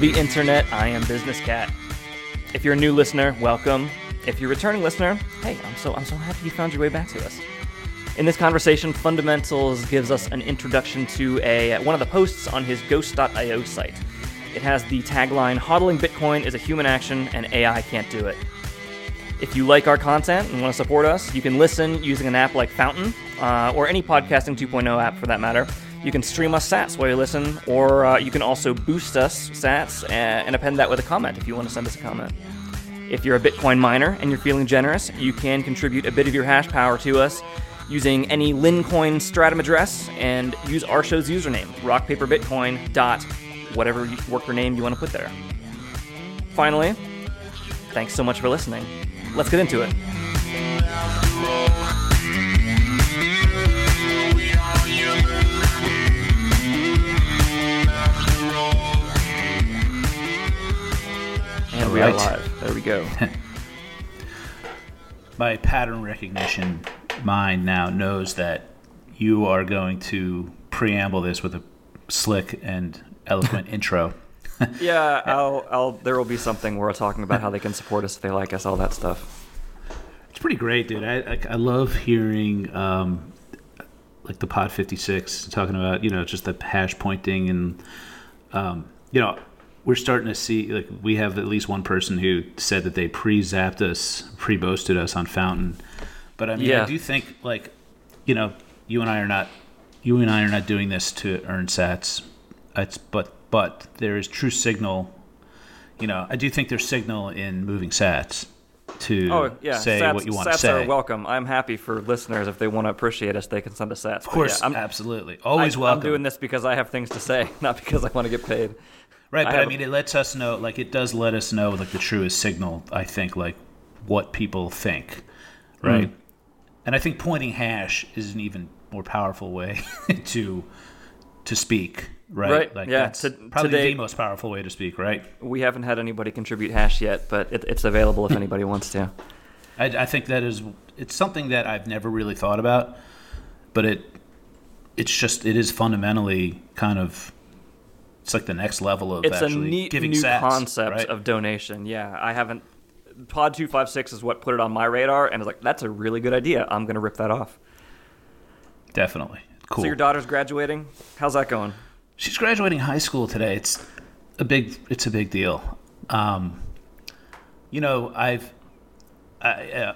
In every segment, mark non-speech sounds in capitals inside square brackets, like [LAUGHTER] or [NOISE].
The internet. I am Business Cat. If you're a new listener, welcome. If you're a returning listener, hey, I'm so I'm so happy you found your way back to us. In this conversation, Fundamentals gives us an introduction to a one of the posts on his Ghost.io site. It has the tagline "Hodling Bitcoin is a human action and AI can't do it." If you like our content and want to support us, you can listen using an app like Fountain uh, or any podcasting 2.0 app for that matter. You can stream us sats while you listen, or uh, you can also boost us sats and, and append that with a comment if you want to send us a comment. If you're a Bitcoin miner and you're feeling generous, you can contribute a bit of your hash power to us using any Lincoin Stratum address and use our show's username, rockpaperbitcoin dot whatever worker name you want to put there. Finally, thanks so much for listening. Let's get into it. My pattern recognition mind now knows that you are going to preamble this with a slick and eloquent [LAUGHS] intro. Yeah, I'll, I'll. There will be something where we're talking about how they can support us if they like us, all that stuff. It's pretty great, dude. I I, I love hearing um, like the Pod 56 talking about you know just the hash pointing and um, you know we're starting to see like we have at least one person who said that they pre-zapped us, pre-boosted us on Fountain. But I mean, Yeah. I do think like you know you and I are not you and I are not doing this to earn sats. It's but but there is true signal. You know, I do think there's signal in moving sats to Oh yeah, say sats, what you want sats to say. are welcome. I'm happy for listeners if they want to appreciate us, they can send us sats. Of course, I'm, absolutely, always I, welcome. I'm doing this because I have things to say, [LAUGHS] not because I want to get paid. Right, I but I mean, it lets us know. Like, it does let us know, like the truest signal. I think, like what people think, right? Mm. And I think pointing hash is an even more powerful way [LAUGHS] to to speak, right? Right, Like yeah, that's to- probably today- the most powerful way to speak, right? We haven't had anybody contribute hash yet, but it, it's available if anybody wants to. [LAUGHS] I, I think that is it's something that I've never really thought about, but it it's just it is fundamentally kind of it's like the next level of It's a neat giving new sats, concept right? of donation. Yeah, I haven't. Pod two five six is what put it on my radar, and I was like, "That's a really good idea. I'm gonna rip that off." definitely cool. So your daughter's graduating. How's that going? She's graduating high school today. It's a big it's a big deal. Um, you know, I've I,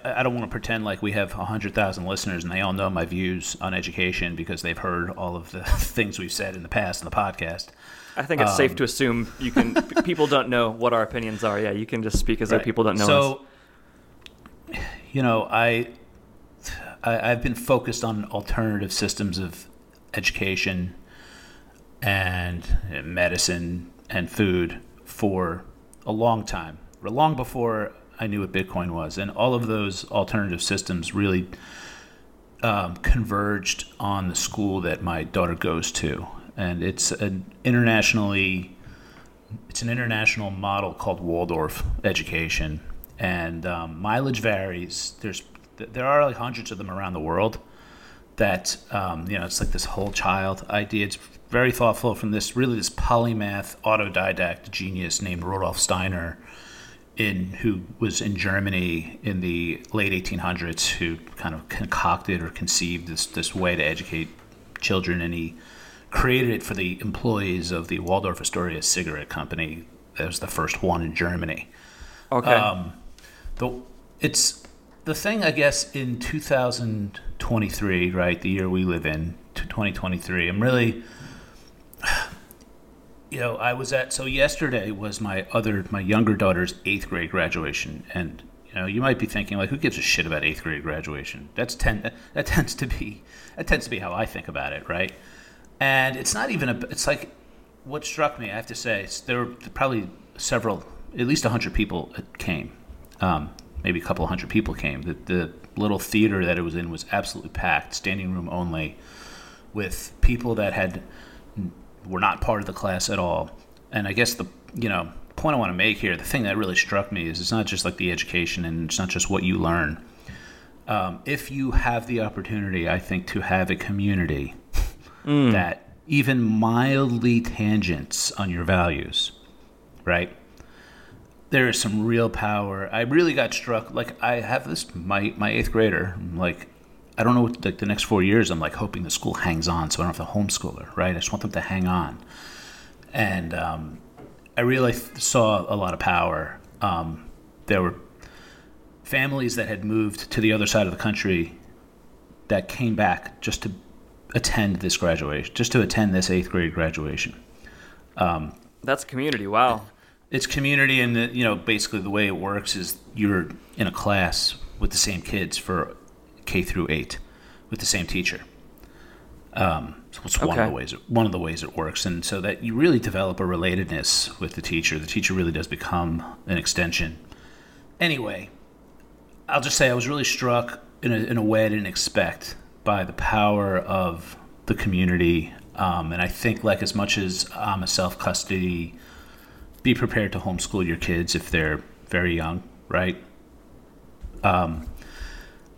I I don't want to pretend like we have hundred thousand listeners and they all know my views on education because they've heard all of the [LAUGHS] things we've said in the past in the podcast. I think it's Um, safe to assume you can. p- [LAUGHS] people don't know what our opinions are. Yeah, you can just speak as though people don't know us. so, you know, I, I I've been focused on alternative systems of education and medicine and food for a long time, long before I knew what Bitcoin was, and all of those alternative systems really um, converged on the school that my daughter goes to, and it's an internationally it's an international model called Waldorf education, and um, mileage varies. There's there are like hundreds of them around the world. That um, you know, it's like this whole child idea. It's very thoughtful from this really this polymath autodidact genius named Rudolf Steiner, in who was in Germany in the late 1800s, who kind of concocted or conceived this this way to educate children, and he created it for the employees of the Waldorf Astoria cigarette company. That was the first one in Germany. okay. Um, the it's the thing I guess in 2023, right, the year we live in, to 2023. I'm really, [SIGHS] you know, I was at so yesterday was my other my younger daughter's eighth grade graduation, and you know, you might be thinking like, who gives a shit about eighth grade graduation? That's ten. That tends to be that tends to be how I think about it, right? And it's not even a. It's like what struck me. I have to say, there were probably several, at least hundred people came. Um, maybe a couple hundred people came. The, the little theater that it was in was absolutely packed, standing room only, with people that had were not part of the class at all. And I guess the you know point I want to make here, the thing that really struck me is it's not just like the education and it's not just what you learn. Um, if you have the opportunity, I think to have a community that even mildly tangents on your values, right? There is some real power. I really got struck. Like I have this my my eighth grader. Like I don't know. Like the next four years, I'm like hoping the school hangs on, so I don't have to homeschool her. Right? I just want them to hang on. And um, I really saw a lot of power. Um, there were families that had moved to the other side of the country that came back just to attend this graduation, just to attend this eighth grade graduation. Um, That's community. Wow. It's community, and the, you know, basically the way it works is you're in a class with the same kids for K through eight with the same teacher. Um, so it's okay. one of the ways it, one of the ways it works, and so that you really develop a relatedness with the teacher. The teacher really does become an extension. Anyway, I'll just say I was really struck in a, in a way I didn't expect by the power of the community. Um, and I think, like, as much as I'm a self custody, be prepared to homeschool your kids if they're very young, right? Um,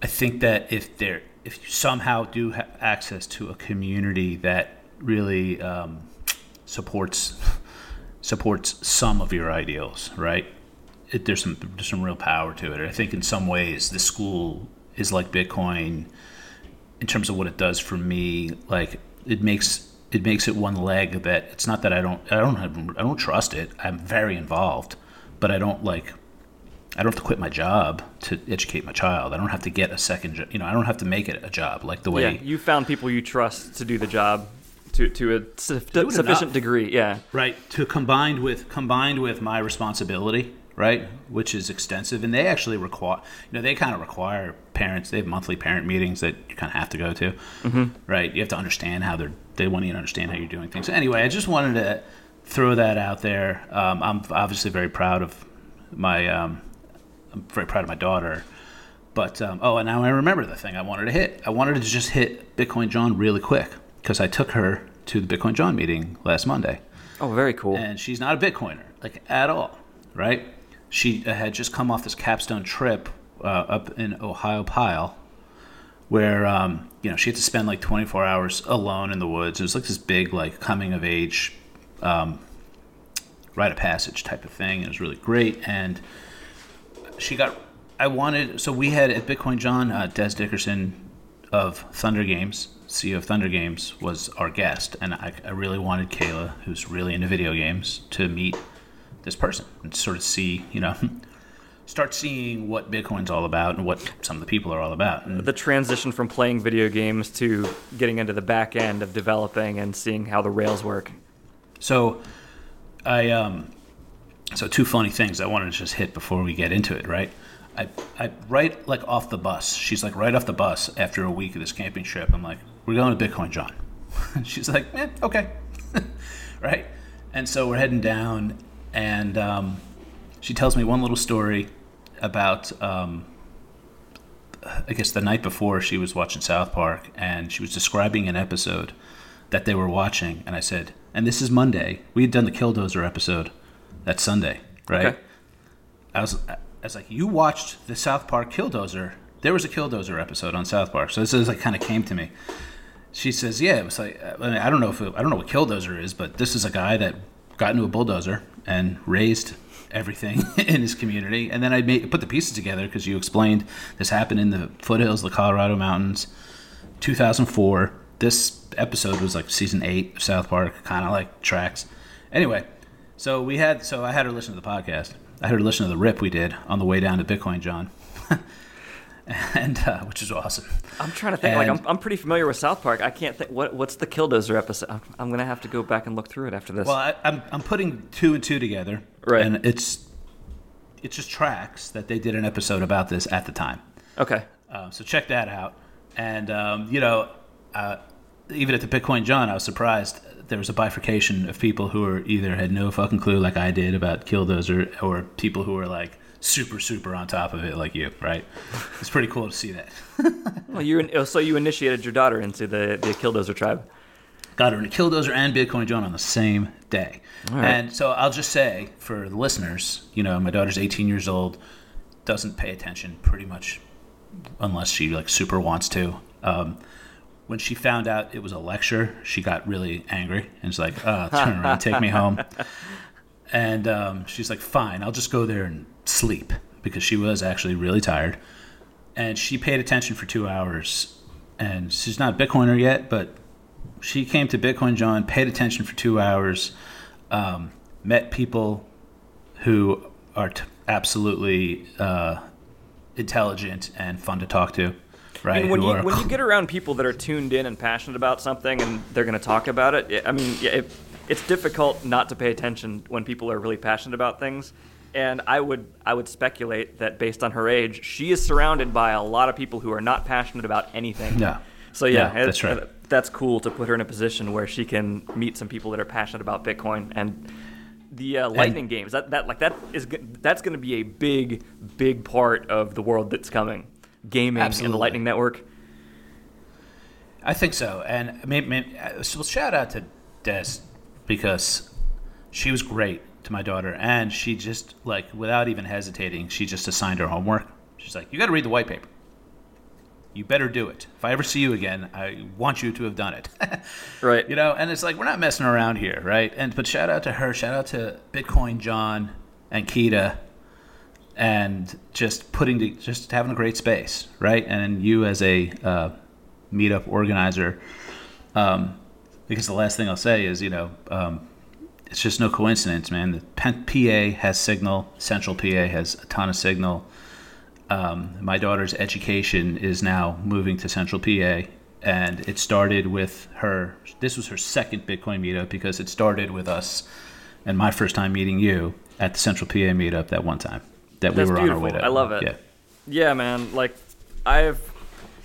I think that if they're if you somehow do have access to a community that really um, supports supports some of your ideals, right? it, there's some there's some real power to it. I think in some ways the school is like Bitcoin in terms of what it does for me. Like it makes it makes it one leg that it's not that I don't I don't have, I don't trust it. I'm very involved, but I don't like I don't have to quit my job to educate my child. I don't have to get a second job. You know, I don't have to make it a job like the way yeah, you found people you trust to do the job to to a su- sufficient enough. degree. Yeah, right. To combined with combined with my responsibility right? Which is extensive, and they actually require, you know, they kind of require parents. They have monthly parent meetings that you kind of have to go to, mm-hmm. right? You have to understand how they're. They want you to understand how you're doing things. So anyway, I just wanted to throw that out there. Um, I'm obviously very proud of my. Um, I'm very proud of my daughter. But um, oh, and now I remember the thing I wanted to hit. I wanted to just hit Bitcoin Jawn really quick because I took her to the Bitcoin Jawn meeting last Monday. Oh, very cool. And she's not a Bitcoiner, like at all, right? She had just come off this capstone trip uh, up in Ohiopyle, where um, you know she had to spend like 24 hours alone in the woods. It was like this big like coming of age, um, rite of passage type of thing. It was really great, and she got. I wanted so we had at Bitcoin Jawn uh, Des Dickerson of Thunder Games, CEO of Thunder Games, was our guest, and I, I really wanted Kayla, who's really into video games, to meet this person and sort of see, you know, [LAUGHS] start seeing what Bitcoin's all about and what some of the people are all about. And the transition from playing video games to getting into the back end of developing and seeing how the rails work. So, I um, so two funny things I wanted to just hit before we get into it, right? I, I right like off the bus. She's like right off the bus after a week of this camping trip. I'm like, we're going to Bitcoin, Jawn. [LAUGHS] She's like, eh, okay, [LAUGHS] right. And so we're heading down, and um, she tells me one little story about um, I guess the night before she was watching South Park and she was describing an episode that they were watching. And I said and this is Monday. We had done the Killdozer episode that Sunday right? Okay. I was I was like you watched the South Park Killdozer. There was a Killdozer episode on South Park. So this is like kind of came to me. She says yeah it was like I, mean, I don't know if it, I don't know what Killdozer is but this is a guy that got into a bulldozer and razed everything [LAUGHS] in his community. And then I made, put the pieces together because you explained this happened in the foothills of the Colorado Mountains, 2004. This episode was like season eight of South Park, kind of like tracks. Anyway, so we had, so I had her listen to the podcast. I had her listen to the rip we did on the way down to Bitcoin, Jawn. [LAUGHS] [LAUGHS] and uh, which is awesome. I'm trying to think. And, like I'm, I'm pretty familiar with South Park. I can't think. What what's the Killdozer episode? I'm, I'm gonna have to go back and look through it after this. Well, I, am I'm, I'm putting two and two together, right? And it's it's just tracks that they did an episode about this at the time. Okay. Uh, so check that out. And um, you know, uh, even at the Bitcoin Jawn, I was surprised there was a bifurcation of people who were either had no fucking clue like I did about Killdozer, or people who were like super super on top of it like you, right? It's pretty cool to see that. [LAUGHS] well, you oh, so you initiated your daughter into the the Killdozer tribe. Got her into Killdozer and Bitcoin Jawn on the same day. Right. And so I'll just say for the listeners, you know, my daughter's 18 years old, doesn't pay attention pretty much unless she like super wants to. Um, when she found out it was a lecture, she got really angry and was like, uh, [LAUGHS] "Turn around, take me home." [LAUGHS] And um, she's like, "Fine, I'll just go there and sleep," because she was actually really tired. And she paid attention for two hours. And she's not a Bitcoiner yet, but she came to Bitcoin Jawn, paid attention for two hours, um, met people who are t- absolutely uh, intelligent and fun to talk to. Right? I mean, when you are when you [LAUGHS] get around people that are tuned in and passionate about something, and they're going to talk about it, I mean, yeah, it, it's difficult not to pay attention when people are really passionate about things. And I would I would speculate that based on her age, she is surrounded by a lot of people who are not passionate about anything. Yeah. So yeah, Yeah, that's right. That's cool to put her in a position where she can meet some people that are passionate about Bitcoin and the uh, lightning games. That that like that is that's going to be a big big part of the world that's coming. Gaming and the Lightning Network. I think so, and maybe, maybe so shout out to Des because she was great to my daughter, and she just like without even hesitating, she just assigned her homework. She's like, "You got to read the white paper. You better do it. If I ever see you again, I want you to have done it." [LAUGHS] Right. you know, and it's like we're not messing around here, right? And but shout out to her, shout out to Bitcoin Jawn and Kita, and just putting the, just having a great space, right? And you as a uh, meetup organizer, um, because the last thing I'll say is, you know, um, it's just no coincidence, man. The PA has signal, Central PA has a ton of signal. Um, my daughter's education is now moving to Central PA, and it started with her. This was her second Bitcoin meetup because it started with us and my first time meeting you at the Central PA meetup that one time that we That's were on our way beautiful. to. I love it. Yeah. Yeah, man. Like, I've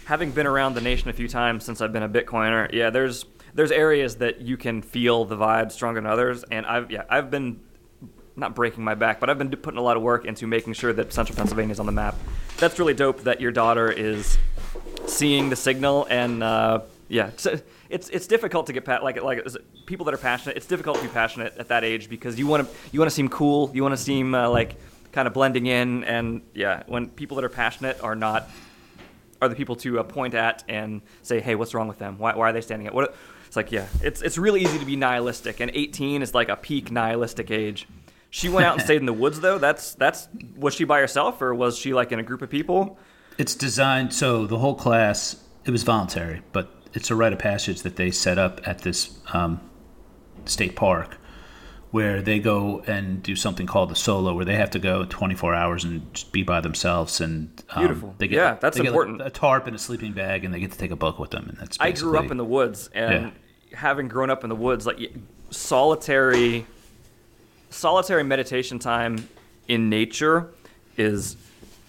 having been around the nation a few times since I've been a Bitcoiner. Yeah, there's there's areas that you can feel the vibe stronger than others, and I've yeah I've been not breaking my back, but I've been putting a lot of work into making sure that Central Pennsylvania is on the map. That's really dope that your daughter is seeing the signal and. Uh, yeah, it's, it's it's difficult to get pa- like like people that are passionate. It's difficult to be passionate at that age because you want to you want to seem cool. You want to seem uh, like kind of blending in, and yeah, when people that are passionate are not are the people to uh, point at and say, hey, what's wrong with them? Why, why are they standing at what? It's like yeah, it's it's really easy to be nihilistic, and 18 is like a peak nihilistic age. She went out and stayed in the woods though. That's that's was she by herself or was she like in a group of people? It's designed so the whole class it was voluntary, but it's a rite of passage that they set up at this um, state park where they go and do something called the solo, where they have to go 24 hours and just be by themselves and um, Beautiful. They get, Yeah, that's important. a tarp and a sleeping bag, and they get to take a book with them, and that's. I grew up in the woods, and having grown up in the woods, like solitary, solitary meditation time in nature is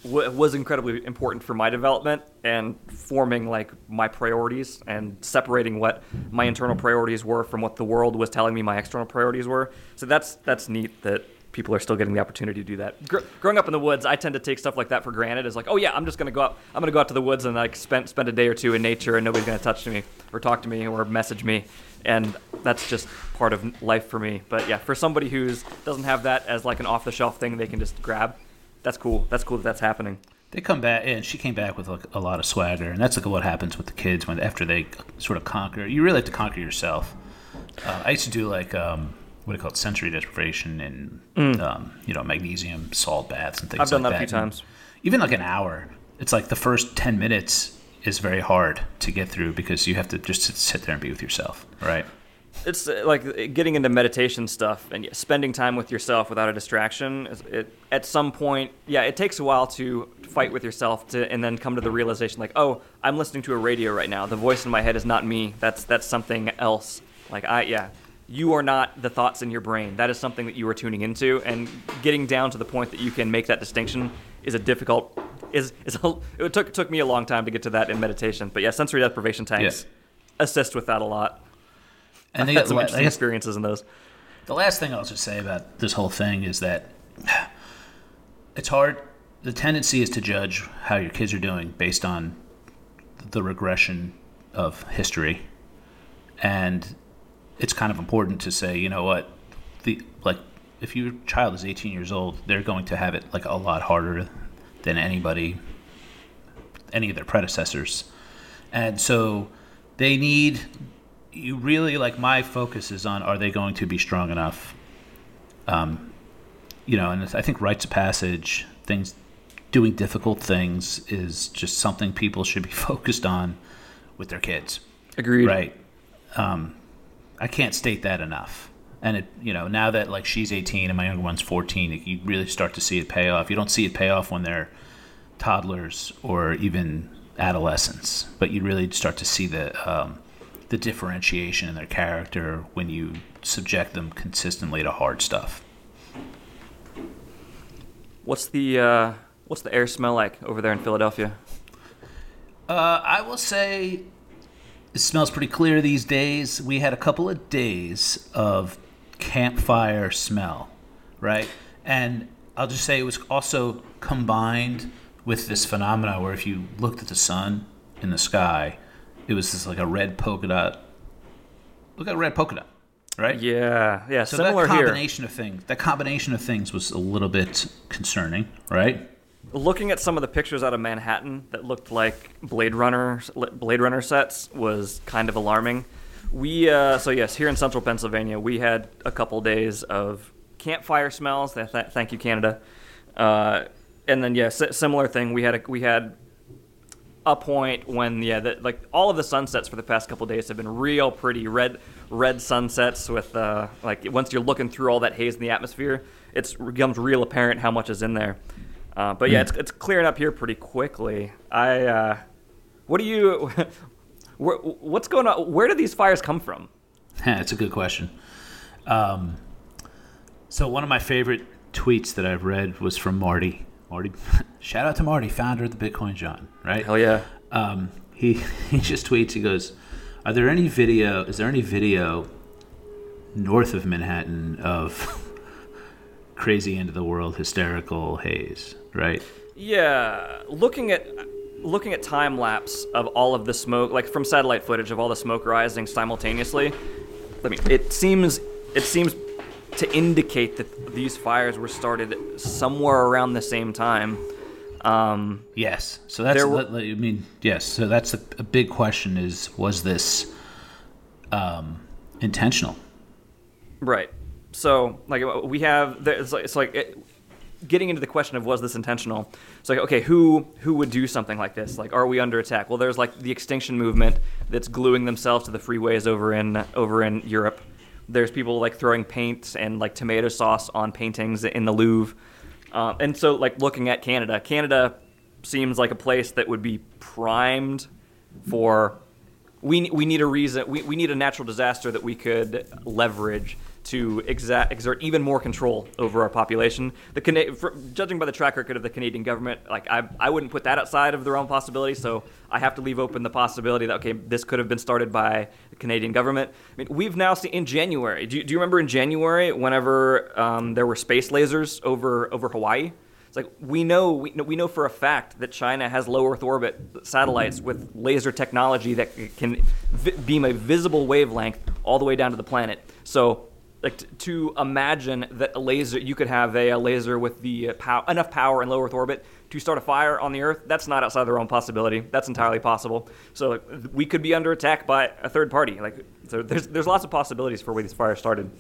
was incredibly important for my development and forming like my priorities and separating what my internal priorities were from what the world was telling me my external priorities were. So that's that's neat that people are still getting the opportunity to do that. Gr- growing up in the woods, I tend to take stuff like that for granted. It's like, oh yeah, I'm just gonna go out. I'm gonna go out to the woods and like spend spend a day or two in nature, and nobody's gonna touch me or talk to me or message me, and that's just part of life for me. But yeah, for somebody who's doesn't have that as like an off the shelf thing they can just grab, that's cool. That's cool that that's happening. They come back, and she came back with like a lot of swagger, and that's like what happens with the kids when after they sort of conquer. You really have to conquer yourself. Uh, I used to do like um, what do you call it, sensory deprivation, and um, you know magnesium salt baths and things. Mm. I've done like that a few And times. Even like an hour. It's like the first ten minutes is very hard to get through because you have to just sit- sit there and be with yourself, right? it's uh, like getting into meditation stuff and spending time with yourself without a distraction. is- It, at some point, yeah, it takes a while to fight with yourself to, and then come to the realization, like, oh, I'm listening to a radio right now. The voice in my head is not me. That's that's something else. Like I, yeah, you are not the thoughts in your brain. That is something that you are tuning into, and getting down to the point that you can make that distinction is a difficult. Is is a, it took took me a long time to get to that in meditation. But yeah, sensory deprivation tanks Yeah. assist with that a lot. And they got, some interesting guess experiences in those. The last thing I'll just say about this whole thing is that [SIGHS] it's hard. The tendency is to judge how your kids are doing based on the regression of history, and it's kind of important to say, you know what, the like if your child is 18 years old, they're going to have it like a lot harder than anybody, any of their predecessors, and so they need you really like my focus is on are they going to be strong enough? Um you know and i think rites of passage things doing difficult things is just something people should be [LAUGHS] focused on with their kids. Agreed. right? Um i can't state that enough. And it you know now that like she's 18 and my younger one's 14 you really start to see it pay off. You don't see it pay off when they're toddlers or even adolescents but you really start to see the um, the differentiation in their character when you subject them consistently to hard stuff. What's the uh, what's the air smell like over there in Philadelphia? Uh, I will say it smells pretty clear these days. We had a couple of days of campfire smell, right? And I'll just say it was also combined with this phenomena where if you looked at the sun in the sky, it was just like a red polka dot. Look at a red polka dot, right? Yeah, yeah, So similar that here. combination of things, that combination of things was a little bit concerning, right? Looking at some of the pictures out of Manhattan that looked like Blade Runner Blade Runner sets was kind of alarming. We uh, so yes, here in central Pennsylvania, we had a couple days of campfire smells. Th- th- thank you, Canada. Uh, and then yes, similar thing. We had a, we had a point when yeah, that like all of the sunsets for the past couple days have been real pretty red red sunsets with uh, like once you're looking through all that haze in the atmosphere, it's becomes real apparent how much is in there. Uh, but yeah, it's, it's clearing up here pretty quickly. I uh, what do you [LAUGHS] what's going on? Where do these fires come from? [LAUGHS] That's a good question. Um, so one of my favorite tweets that I've read was from Marty. Marty, [LAUGHS] shout out to Marty, founder of the Bitcoin Jawn. Right? Hell yeah. Um, he he just tweets. He goes, "Are there any video? Is there any video north of Manhattan of crazy end of the world hysterical haze?" Right? Yeah, looking at looking at time lapse of all of the smoke, like from satellite footage of all the smoke rising simultaneously. I mean, it seems it seems to indicate that these fires were started somewhere around the same time. Um, Yes. So that's were- I mean yes. So that's a, a big question. Is was this um, intentional? Right. So, like, we have it's like, it's like it, getting into the question of was this intentional. It's like, okay, who who would do something like this? Like, are we under attack? Well, there's like the extinction movement that's gluing themselves to the freeways over in over in Europe. There's people like throwing paint and like tomato sauce on paintings in the Louvre. Uh, and so, like, looking at Canada, Canada seems like a place that would be primed for we, we need a reason we, we need a natural disaster that we could leverage to exa- exert even more control over our population. The for, judging by the track record of the Canadian government, like I, I wouldn't put that outside of the realm of possibility. So I have to leave open the possibility that okay, this could have been started by the Canadian government. I mean, we've now seen in January. Do you, do you remember in January whenever um, there were space lasers over over Hawaii? It's like we know we know, we know for a fact that China has low Earth orbit satellites with laser technology that can vi- beam a visible wavelength all the way down to the planet. So, like t- to imagine that a laser you could have a, a laser with the uh, pow- enough power in low Earth orbit to start a fire on the Earth, that's not outside the realm possibility. That's entirely possible. So like, we could be under attack by a third party. Like so there's there's lots of possibilities for where these fires started.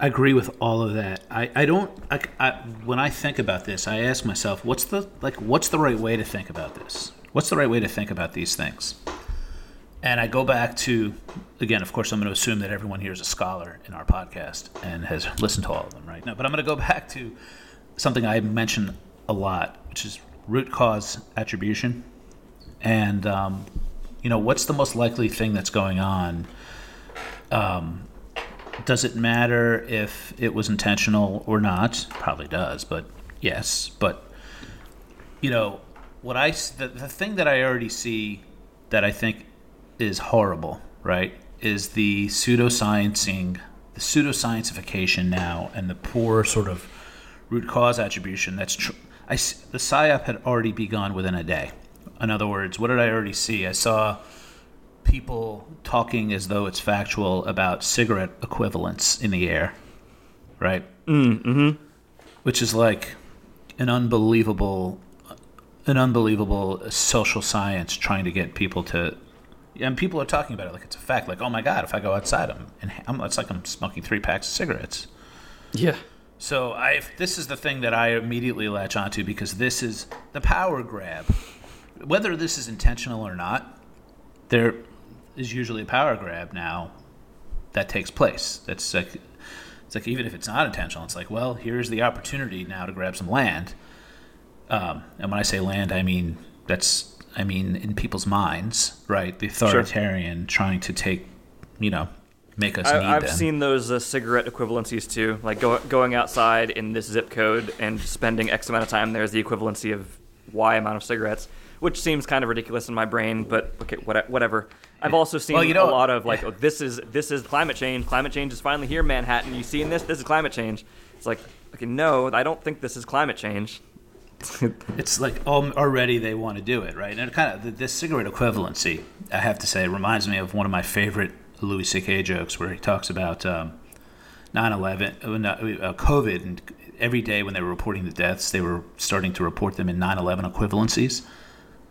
I agree with all of that. I, I don't I, I, when I think about this, I ask myself, what's the like what's the right way to think about this? What's the right way to think about these things? And I go back to again, of course, I'm going to assume that everyone here is a scholar in our podcast and has listened to all of them, right? No, but I'm going to go [LAUGHS] back to something I mention a lot, which is root cause attribution. And um, you know, what's the most likely thing that's going on? does it matter if it was intentional or not? Probably does, but yes. But you know, what I the, the thing that I already see that I think is horrible, right, is the pseudosciencing, the pseudoscientification now, and the poor sort of root cause attribution. That's tr- I the psyop had already begun within a day. In other words, what did I already see? I saw people talking as though it's factual about cigarette equivalents in the air, right? Mm-hmm. Which is like an unbelievable, an unbelievable social science trying to get people to and people are talking about it like it's a fact. Like, oh my god, if I go outside, I'm, and I'm it's like I'm smoking three packs of cigarettes. Yeah. So I, this is the thing that I immediately latch onto because this is the power grab. Whether this is intentional or not, there is usually a power grab now that takes place. That's like it's like even if it's not intentional, it's like well, here's the opportunity now to grab some land. Um, and when I say land, I mean that's I mean in people's minds, right? The authoritarian sure. trying to take, you know, make us. I, have them. seen those uh, cigarette equivalencies too, like go, going outside in this zip code and spending X amount of time there is the equivalency of Y amount of cigarettes, which seems kind of ridiculous in my brain, but okay, whatever. I've also seen well, you know, a lot of like, [LAUGHS] oh, this is this is climate change. Climate change is finally here, Manhattan. You seeing this? This is climate change. It's like, okay, no, I don't think this is climate change. [LAUGHS] it's like already they want to do it, right? And kind of this cigarette equivalency, I have to say, reminds me of one of my favorite Louis C.K. jokes where he talks about um, 9/11, uh, uh, COVID, and every day when they were reporting the deaths, they were starting to report them in 9/11 equivalencies.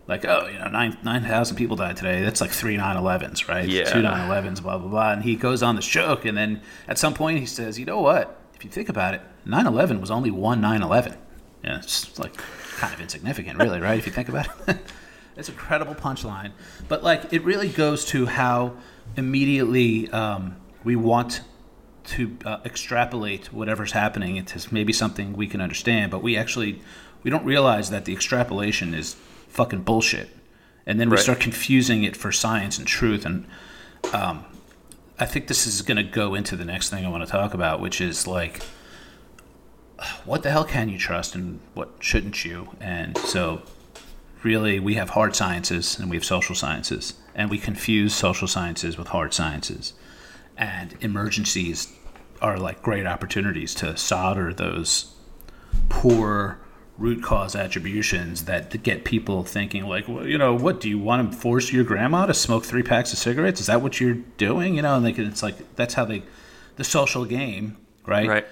Like, oh, you know, nine nine thousand people died today. That's like three 9/11s, right? Yeah. Two 9/11s, blah blah blah. And he goes on this joke, and then at some point he says, you know what? If you think about it, 9/11 was only one 9/11. Yeah, it's like kind of insignificant, really, right? If you think about it. [LAUGHS] it's a credible punchline, but like it really goes to how immediately um, we want to uh, extrapolate whatever's happening into maybe something we can understand, but we actually we don't realize that the extrapolation is fucking bullshit, and then we right. start confusing it for science and truth. And um, I think this is going to go into the next thing I want to talk about, which is like, what the hell can you trust and what shouldn't you? And so, really, we have hard sciences and we have social sciences and we confuse social sciences with hard sciences. And emergencies are like great opportunities to solder those poor root cause attributions that get people thinking like well, you know what do you want to force your grandma to smoke three packs of cigarettes is that what you're doing you know and it's like that's how they the social game right right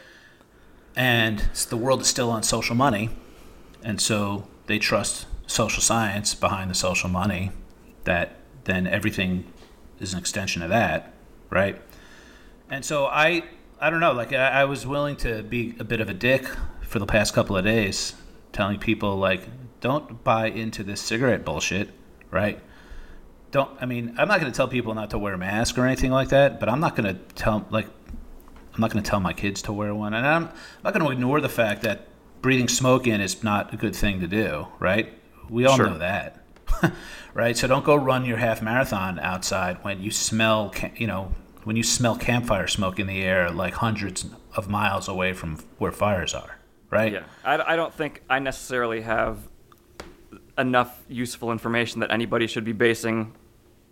and the world is still on social money and so they trust social science behind the social money that then everything is an extension of that, right? And so I, I don't know, like I, I was willing to be a bit of a dick for the past couple of days, telling people like, don't buy into this cigarette bullshit, right? Don't. I mean, I'm not going to tell people not to wear a mask or anything like that, but I'm not going to tell like, I'm not going to tell my kids to wear one, and I'm, I'm not going to ignore the fact that breathing smoke in is not a good thing to do, right? We all sure. know that. [LAUGHS] right? So don't go run your half marathon outside when you smell, you know, when you smell campfire smoke in the air, like hundreds of miles away from where fires are, right? Yeah, I, I don't think I necessarily have enough useful information that anybody should be basing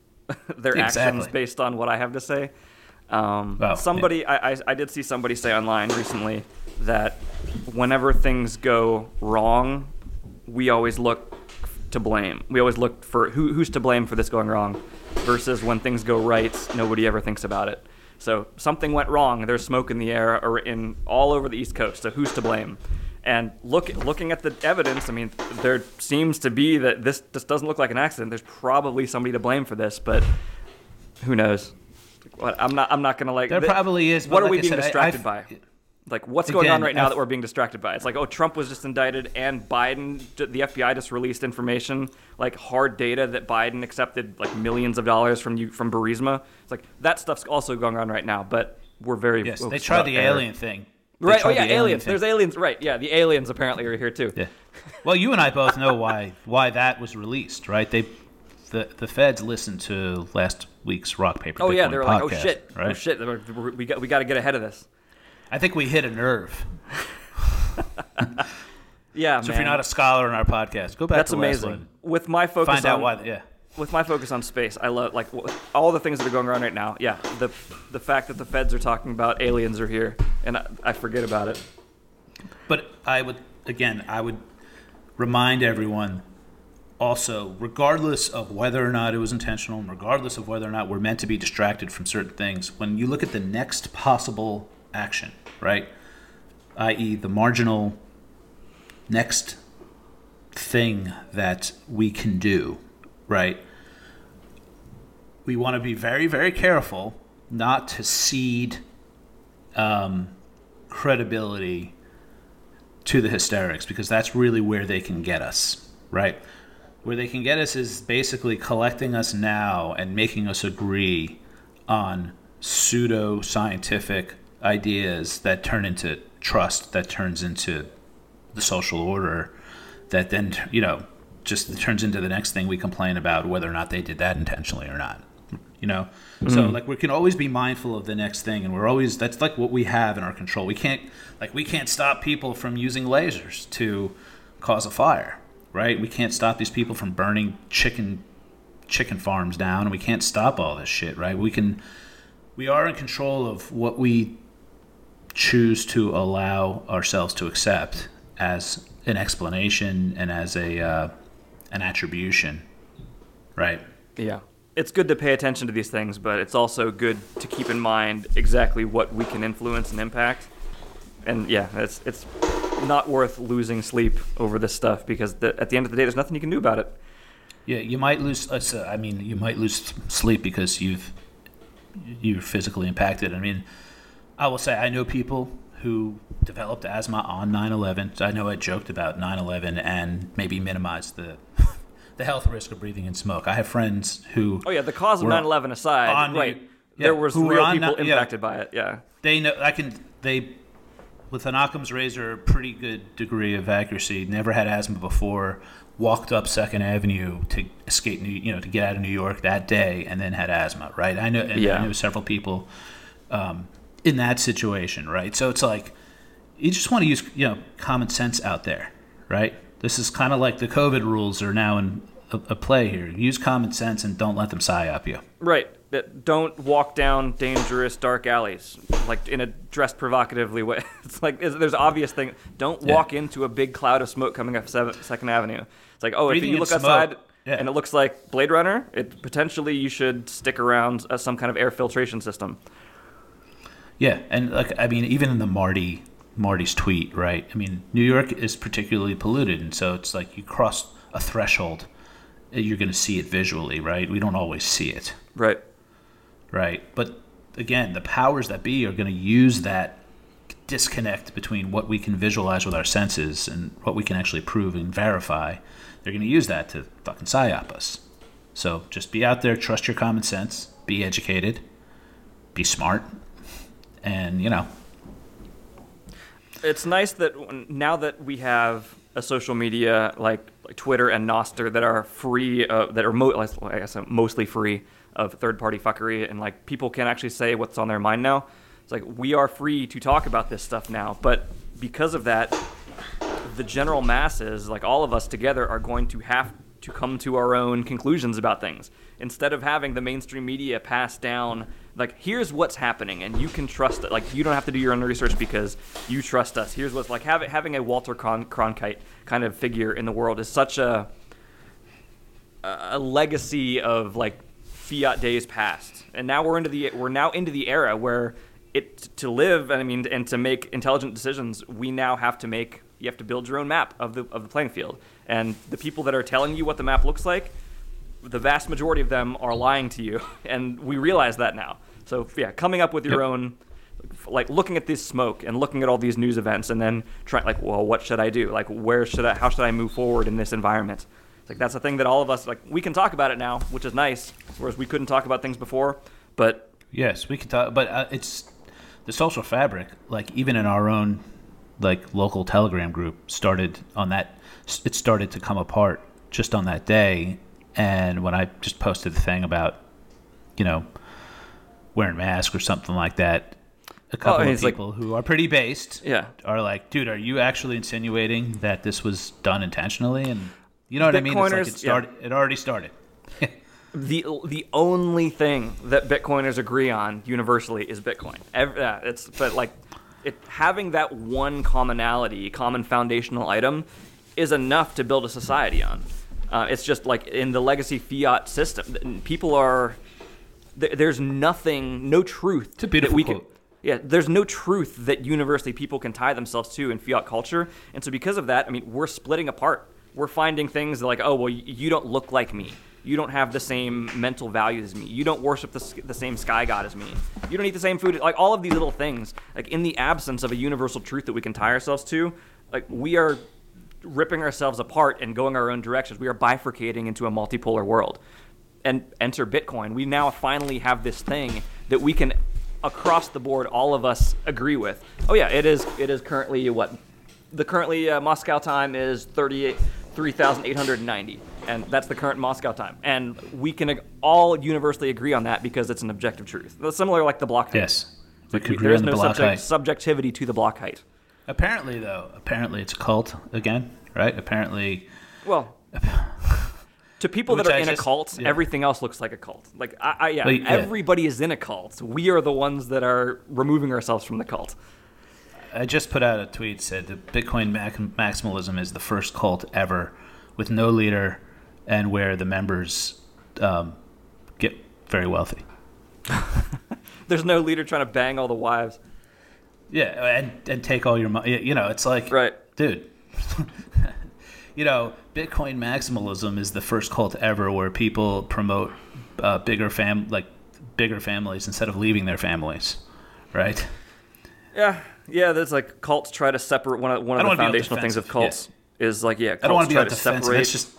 [LAUGHS] their exactly. actions based on what I have to say. Um, well, somebody, yeah. I, I, I did see somebody say online recently that whenever things go wrong, we always look to blame. We always look for who, who's to blame for this going wrong, versus when things go right, nobody ever thinks about it. So something went wrong. There's smoke in the air or in all over the East Coast. So who's to blame? And look, looking at the evidence, I mean, there seems to be that this just doesn't look like an accident. There's probably somebody to blame for this, but who knows? I'm not. I'm not gonna like. There th- probably is. What are like we being said, distracted I, by? Like, what's going on right now F- that we're being distracted by? It's like, oh, Trump was just indicted, and Biden, the FBI just released information, like hard data that Biden accepted like millions of dollars from you from Burisma. It's like that stuff's also going on right now, but we're very yes. They tried the uh, alien thing. They right? Oh yeah, the aliens. There's aliens. Right? Yeah, the aliens apparently are here too. Yeah. Well, you and I both know why why that was released, right? They the the feds listened to last week's rock paper. Oh yeah, they're podcast, like, oh shit, oh, right? oh shit, we got we got to get ahead of this. I think we hit a nerve. [LAUGHS] yeah, so man. if you're not a scholar in our podcast, go back. That's to amazing. With my focus, find on, out why. Yeah. With my focus on space, I love like all the things that are going on right now. Yeah, the the fact that the feds are talking about aliens are here, and I, I forget about it. But I would again, I would remind everyone also, regardless of whether or not it was intentional, and regardless of whether or not we're meant to be distracted from certain things, when you look at the next possible action, right? I.e., the marginal next thing that we can do, right? we want to be very, very careful not to cede um, credibility to the hysterics because that's really where they can get us, right? Where they can get us is basically collecting us now and making us agree on pseudo scientific ideas that turn into trust, that turns into the social order, that then, you know, just turns into the next thing we complain about whether or not they did that intentionally or not you know? Mm-hmm. so like we can always be mindful of the next thing and we're always that's like what we have in our control. We can't like we can't stop people from using lasers to cause a fire right? We can't stop these people from burning chicken chicken farms down we can't stop all this shit right? We can we are in control of what we choose to allow ourselves to accept as an explanation and as a uh, an attribution right? Yeah. It's good to pay attention to these things, but it's also good to keep in mind exactly what we can influence and impact. And yeah, it's it's not worth losing sleep over this stuff because the, at the end of the day, there's nothing you can do about it. Yeah, you might lose. Uh, I mean, you might lose sleep because you've you're physically impacted. I mean, I will say I know people who developed asthma on 9/11. I know I joked about 9/11 and maybe minimized the [LAUGHS] the health risk of breathing in smoke. I have friends who. Oh yeah, the cause of 9/11 aside, right? Yeah, there was real people impacted yeah, by it. Yeah, they know. I can. They with an Occam's razor, pretty good degree of accuracy. Never had asthma before. Walked up Second Avenue to escape, New, you know, to get out of New York that day, and then had asthma. Right? I know. Yeah. I know several people um, in that situation. Right? So it's like you just want to use you know common sense out there. Right? This is kind of like the COVID rules are now in a, a play here. Use common sense and don't let them psyop you. Right. Don't walk down dangerous dark alleys, like in a dressed provocatively way. [LAUGHS] It's like there's obvious thing. Don't walk yeah. into a big cloud of smoke coming up Second Avenue. It's like, oh, Breathing if you look outside yeah. and it looks like Blade Runner, it potentially you should stick around as some kind of air filtration system. Yeah, and like I mean, even in the Marty Marty's tweet, right? I mean, New York is particularly polluted, and so it's like you cross a threshold, you're going to see it visually, right? We don't always see it, right? Right, but again, the powers that be are going to use that disconnect between what we can visualize with our senses and what we can actually prove and verify. They're going to use that to fucking psyop us. So just be out there, trust your common sense, be educated, be smart, and you know it's nice that now that we have a social media like, like Twitter and Nostr that are free, uh, that are mo- I guess mostly free of third-party fuckery, and like people can actually say what's on their mind now. It's like we are free to talk about this stuff now, but because of that, the general masses, like all of us together, are going to have to come to our own conclusions about things. Instead of having the mainstream media pass down like here's what's happening and you can trust it. Like you don't have to do your own research because you trust us. Here's what's like having having a walter Cron- cronkite kind of figure in the world is such a a legacy of like fiat days past. And now we're into the we're now into the era where it to live i mean and to make intelligent decisions we now have to make you have to build your own map of the of the playing field. And the people that are telling you what the map looks like the vast majority of them are lying to you. [LAUGHS] And we realize that now so yeah, coming up with your yep. own like looking at this smoke and looking at all these news events and then trying like well what should i do? Like where should i how should i move forward in this environment? It's like that's a thing that all of us like we can talk about it now which is nice whereas we couldn't talk about things before but yes we can talk but uh, it's the social fabric like even in our own like local telegram group started on that it started to come apart just on that day. And when i just posted the thing about you know wearing masks or something like that, a couple oh, of people like, who are pretty based yeah. are like, dude, are you actually insinuating that this was done intentionally? And you know what I mean? It's like it started. Yeah. It already started. [LAUGHS] the the only thing that Bitcoiners agree on universally is Bitcoin. Every, uh, it's but like it having that one commonality, common foundational item, is enough to build a society on. Uh, it's just like in the legacy fiat system, people are th- there's nothing, no truth it's a beautiful that we quote. can. Yeah, there's no truth that universally people can tie themselves to in fiat culture, and so because of that, I mean, we're splitting apart. We're finding things like, oh, well, you don't look like me. You don't have the same mental values as me. You don't worship the, the same sky god as me. You don't eat the same food. Like all of these little things. Like in the absence of a universal truth that we can tie ourselves to, like we are ripping ourselves apart and going our own directions. We are bifurcating into a multipolar world. And enter Bitcoin. We now finally have this thing that we can, across the board, all of us agree with. Oh yeah, it is. It is currently what the currently uh, Moscow time is 38 3,890 and that's the current Moscow time and we can ag- all universally agree on that because it's an objective truth It's similar like the block height Yes. We could there agree is on the no block subject, height. subjectivity to the block height Apparently, though, apparently it's a cult again, right? Apparently, well to people that are I in a cult yeah. everything else looks like a cult like I, I yeah, Well, yeah. everybody is in a cult we are the ones that are removing ourselves from the cult I just put out a tweet said that Bitcoin mac- maximalism is the first cult ever with no leader and where the members um, get very wealthy. [LAUGHS] there's no leader trying to bang all the wives Yeah, and and take all your money. You know, it's like, Right. dude. You know, Bitcoin maximalism is the first cult ever where people promote uh, bigger fam like bigger families instead of leaving their families, right? Yeah, yeah. There's like cults try to separate one of one of the wanna be all foundational things of cults is like yeah. Cults I don't want to be try to defensive. separate. That's just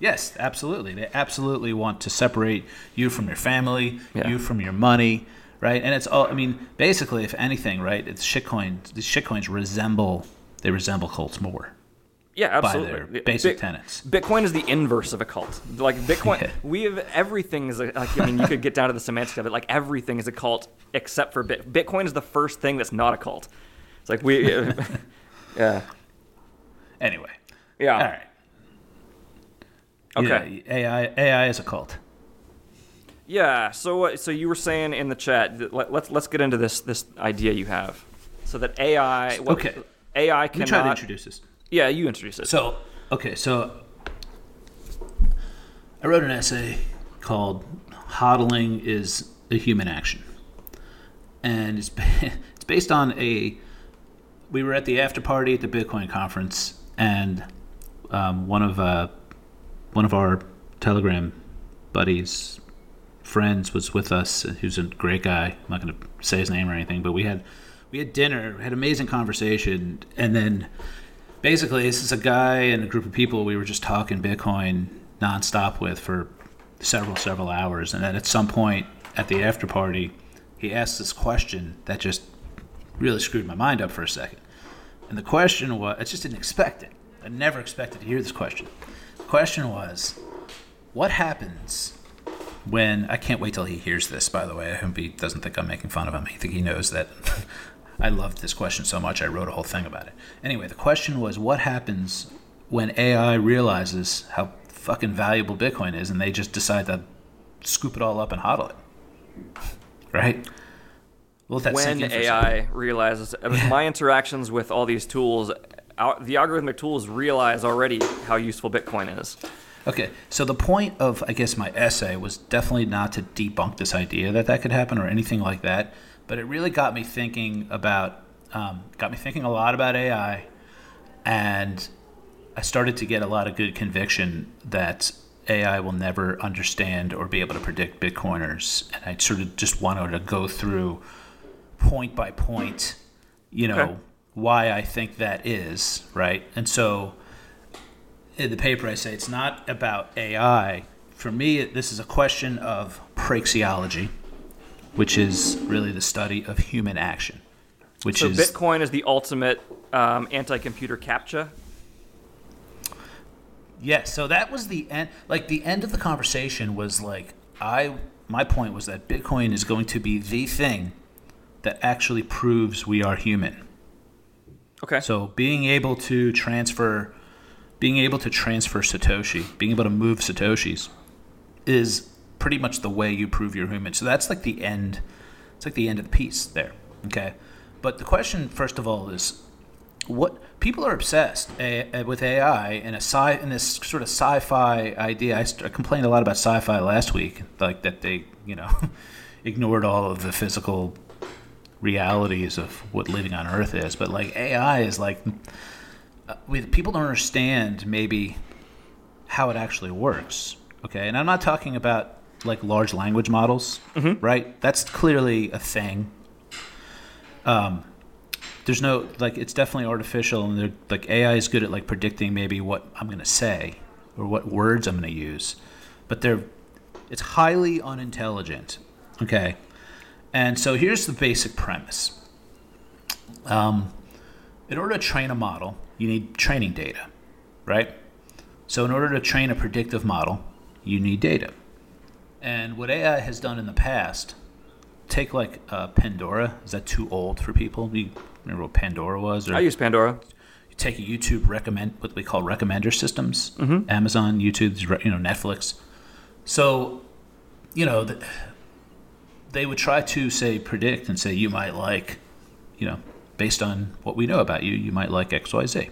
yes, absolutely. They absolutely want to separate you from your family, Yeah. you from your money, right? And it's all. I mean, basically, if anything, right? It's shitcoins. These shitcoins resemble they resemble cults more. Yeah, absolutely. basic Bit- tenets. Bitcoin is the inverse of a cult. Like [LAUGHS] Bitcoin, Yeah. we have everything is a, like I mean, you could get down to the semantics of it. Like everything is a cult except for Bit. Bitcoin is the first thing that's not a cult. It's like we, [LAUGHS] yeah, Anyway, yeah. all right. Okay. Yeah, AI AI is a cult. Yeah. So? So you were saying in the chat. that Let, let's let's get into this this idea you have. So that AI. What, Okay. AI Let me cannot. try to introduce this. Yeah, you introduce it. So, okay, so I wrote an essay called "Hodling is a Human Action," and it's [LAUGHS] it's based on a. We were at the after party at the Bitcoin conference, and um, one of uh, one of our Telegram buddies, friends, was with us. Who's a great guy. I'm not going to say his name or anything, but we had we had dinner, had amazing conversation, and then basically this is a guy and a group of people we were just talking bitcoin nonstop with for several several hours and then at some point at the after party he asked this question that just really screwed my mind up for a second and the question was i just didn't expect it i never expected to hear this question the question was what happens when I can't wait till he hears this. By the way, I hope he doesn't think I'm making fun of him. I think he knows that [LAUGHS] I loved this question so much. I wrote a whole thing about it. Anyway, the question was, what happens when AI realizes how fucking valuable Bitcoin is, and they just decide to scoop it all up and hodl it? Right? Well, that when sink in for a second. AI realizes mean, my interactions with all these tools, the algorithmic tools realize already how useful Bitcoin is. Okay, so the point of, I guess, my essay was definitely not to debunk this idea that that could happen or anything like that, but it really got me thinking about, um, got me thinking a lot about AI, and I started to get a lot of good conviction that AI will never understand or be able to predict Bitcoiners, and I sort of just wanted to go through point by point, you know, Okay. why I think that is, right? And so in the paper, I say it's not about AI. For me, this is a question of praxeology, which is really the study of human action, which So is Bitcoin is the ultimate um, anti-computer captcha. Yes, so that was the end. Like the end of the conversation was like I. My point was that Bitcoin is going to be the thing that actually proves we are human. Okay. So being able to transfer, being able to transfer Satoshi, being able to move Satoshis, is pretty much the way you prove you're human. So that's like the end. It's like the end of the piece there. Okay, but the question first of all is, what people are obsessed uh, with AI and a sci in this sort of sci-fi idea. I, st- I complained a lot about sci-fi last week, like that they you know [LAUGHS] ignored all of the physical realities of what living on Earth is. But like AI is like, uh, people don't understand maybe how it actually works. Okay, and I'm not talking about like large language models, right? That's clearly a thing. Um, there's no like it's definitely artificial, and they're like AI is good at like predicting maybe what I'm going to say or what words I'm going to use, but they're it's highly unintelligent. Okay, and so here's the basic premise. Um, in order to train a model, you need training data, right? So in order to train a predictive model, you need data. And what AI has done in the past, take like uh, Pandora. Is that too old for people? You remember what Pandora was? Or I use Pandora. you take a YouTube recommend what we call recommender systems. Amazon, YouTube, you know, Netflix. So, you know, th- they would try to say predict and say you might like, you know, based on what we know about you, you might like X, Y, Z,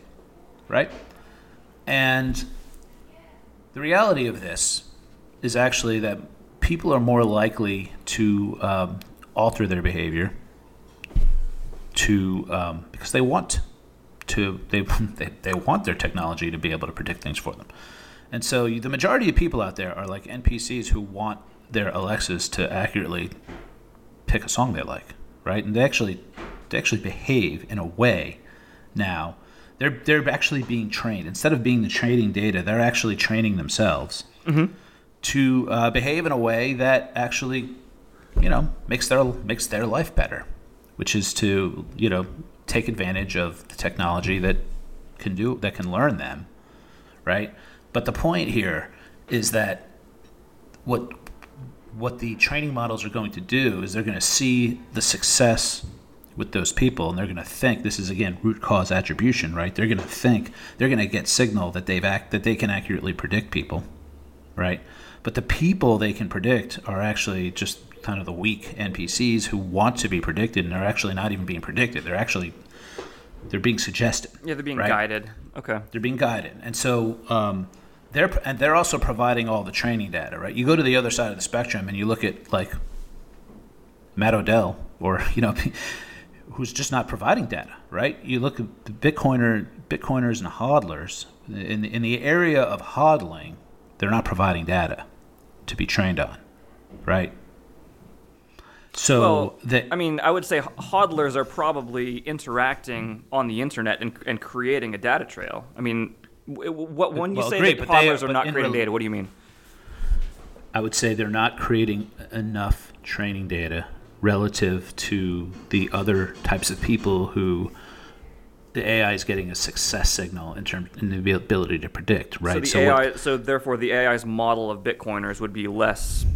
right? And the reality of this is actually that people are more likely to um, alter their behavior to um, because they want to they, [LAUGHS] they they want their technology to be able to predict things for them, and so the majority of people out there are like NPCs who want their Alexas to accurately pick a song they like, right? And they actually they actually behave in a way now. They're they're actually being trained instead of being the training data. They're actually training themselves to uh, behave in a way that actually, you know, makes their makes their life better, which is to you know take advantage of the technology that can do that can learn them, right? But the point here is that what what the training models are going to do is they're going to see the success with those people and they're going to think this is again root cause attribution right they're going to think they're going to get signal that they've act that they can accurately predict people right but the people they can predict are actually just kind of the weak npcs who want to be predicted and are actually not even being predicted they're actually they're being suggested Yeah, they're being right? guided. Okay. they're being guided and so um, they're and they're also providing all the training data right you go to the other side of the spectrum and you look at like matt odell or [LAUGHS] you know who's just not providing data right you look at the bitcoiner bitcoiners and hodlers in, the, in the area of hodling they're not providing data to be trained on right so Well, the, I mean, I would say hodlers are probably interacting on the internet and, and creating a data trail. I mean, what when you Well, say great, that they- hodlers are not creating data, what do you mean? I would say they're not creating enough training data relative to the other types of people who the AI is getting a success signal in terms in the ability to predict, right? So the what- AI, so therefore, the AI's model of Bitcoiners would be less,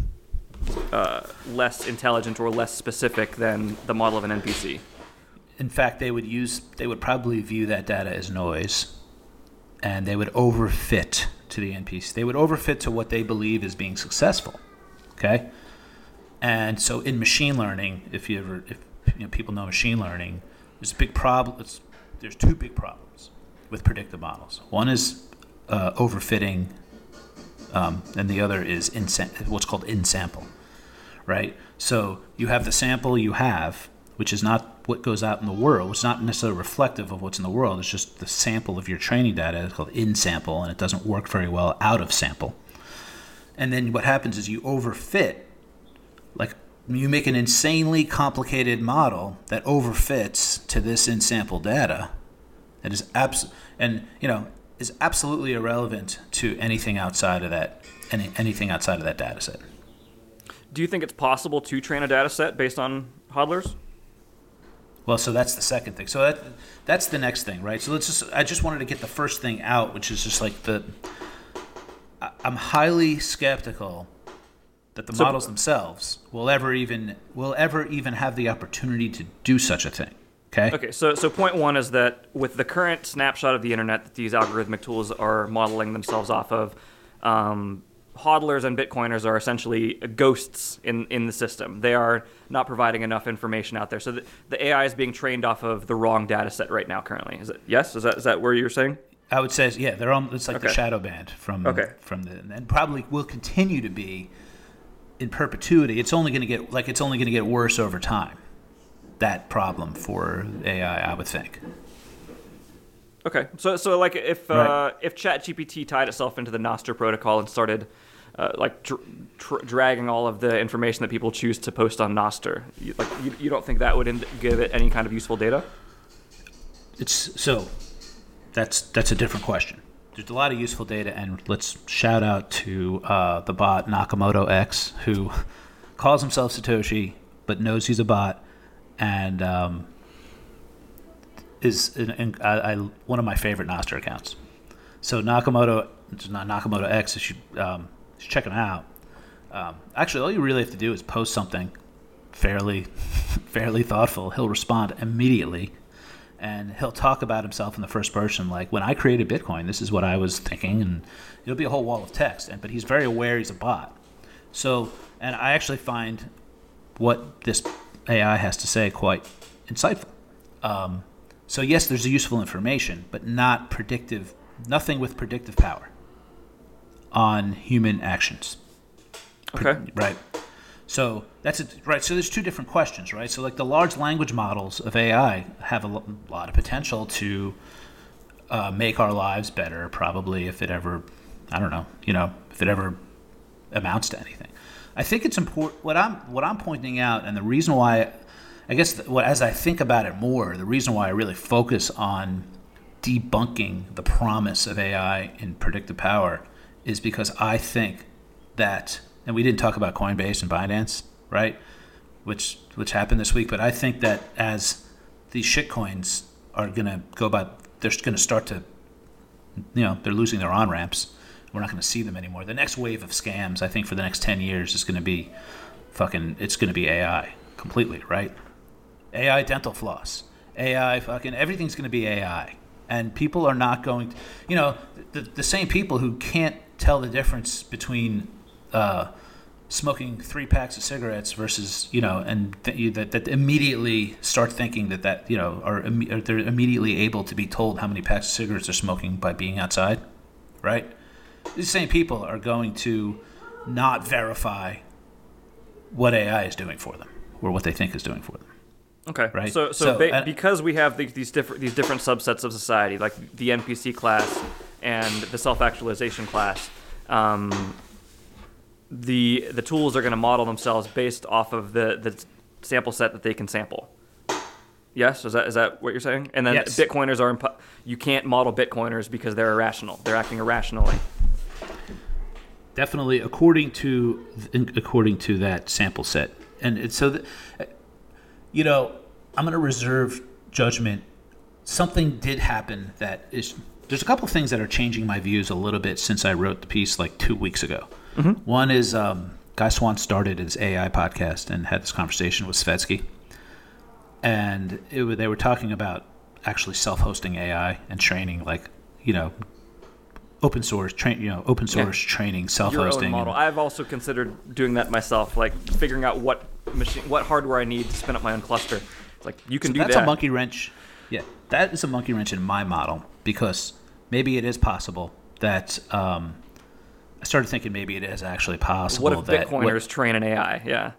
uh, less intelligent or less specific than the model of an NPC. in fact, they would use they would probably view that data as noise, and they would overfit to the NPC. They would overfit to what they believe is being successful. Okay, and so in machine learning, if you ever if you know, people know machine learning, there's a big problem. It's, there's two big problems with predictive models. One is uh, overfitting, um, and the other is in what's called in sample right? So you have the sample you have, which is not what goes out in the world. It's not necessarily reflective of what's in the world. It's just the sample of your training data. It's called in sample, and it doesn't work very well out of sample. And then what happens is you overfit, like you make an insanely complicated model that overfits to this in sample data that is abs and you know is absolutely irrelevant to anything outside of that any, anything outside of that data set. Do you think it's possible to train a data set based on hodlers? Well, so that's the second thing. So that that's the next thing, right? So let's just I just wanted to get the first thing out, which is just like the I'm highly skeptical that the So- models themselves will ever even will ever even have the opportunity to do such a thing. Okay? Okay, so so point one is that with the current snapshot of the internet that these algorithmic tools are modeling themselves off of, um, hodlers and bitcoiners are essentially ghosts in, in the system. They are not providing enough information out there. So the, the AI is being trained off of the wrong data set right now. Currently, is it yes? Is that is that where you're saying? I would say yeah, they're on it's like the shadow band from Okay. from the and probably will continue to be in perpetuity. It's only going to get like it's only going to get worse over time. That problem for AI, I would think. Okay, so so like if uh, if ChatGPT tied itself into the Nostr protocol and started uh, like dr- tr- dragging all of the information that people choose to post on Nostr. You, like you, you don't think that would in- give it any kind of useful data? It's so that's that's a different question. There's a lot of useful data, and let's shout out to uh, the bot Nakamoto X, who [LAUGHS] calls himself Satoshi but knows he's a bot, and um, is in, in, I, I, one of my favorite Nostr accounts. So Nakamoto, not Nakamoto X. You should, um, you check him out. Um, actually, all you really have to do is post something fairly, [LAUGHS] fairly thoughtful. He'll respond immediately and he'll talk about himself in the first person like when i created bitcoin this is what i was thinking and it'll be a whole wall of text and but he's very aware he's a bot. So and i actually find what this ai has to say quite insightful. Um, so yes there's useful information but not predictive nothing with predictive power on human actions. Okay. right so that's right. So there's two different questions, right? So like the large language models of AI have a lot of potential to uh, make our lives better. Probably if it ever, I don't know, you know, if it ever amounts to anything. I think it's important. What I'm what I'm pointing out, and the reason why, I guess, what as I think about it more, the reason why I really focus on debunking the promise of AI in predictive power is because I think that and we didn't talk about Coinbase and Binance, right? Which which happened this week, but I think that as these shitcoins are gonna go about, they're gonna start to, you know, they're losing their on ramps. We're not gonna see them anymore. The next wave of scams, I think, for the next ten years is gonna be fucking. It's gonna be AI completely, right? AI dental floss, AI fucking everything's gonna be AI, and people are not going. To, you know, the the same people who can't tell the difference between uh, smoking three packs of cigarettes versus you know, and th- that that immediately start thinking that that you know are, imme- are they're immediately able to be told how many packs of cigarettes they're smoking by being outside, right? These same people are going to not verify what AI is doing for them or what they think is doing for them. Okay. Right. So, so, So, ba- and- because we have the, these different these different subsets of society, like the NPC class and the self-actualization class, um, the the tools are going to model themselves based off of the the sample set that they can sample. Yes, is that is that what you're saying? And then Yes. Bitcoiners are impo- you can't model Bitcoiners because they're irrational. They're acting irrationally. definitely according to according to that sample set and it's so that you know i'm going to reserve judgment something did happen that is there's a couple things that are changing my views a little bit since i wrote the piece like two weeks ago one is um, guy swan started his ai podcast and had this conversation with Svetski and it, they were talking about actually self-hosting ai and training like you know open source train you know open source training Your self-hosting own model. and- I've also considered doing that myself, like figuring out what machine, what hardware I need to spin up my own cluster. It's like you can So do that's that. That's a monkey wrench. Yeah, that is a monkey wrench in my model because maybe it is possible that um, I started thinking maybe it is actually possible What if that Bitcoiners train an AI? Yeah.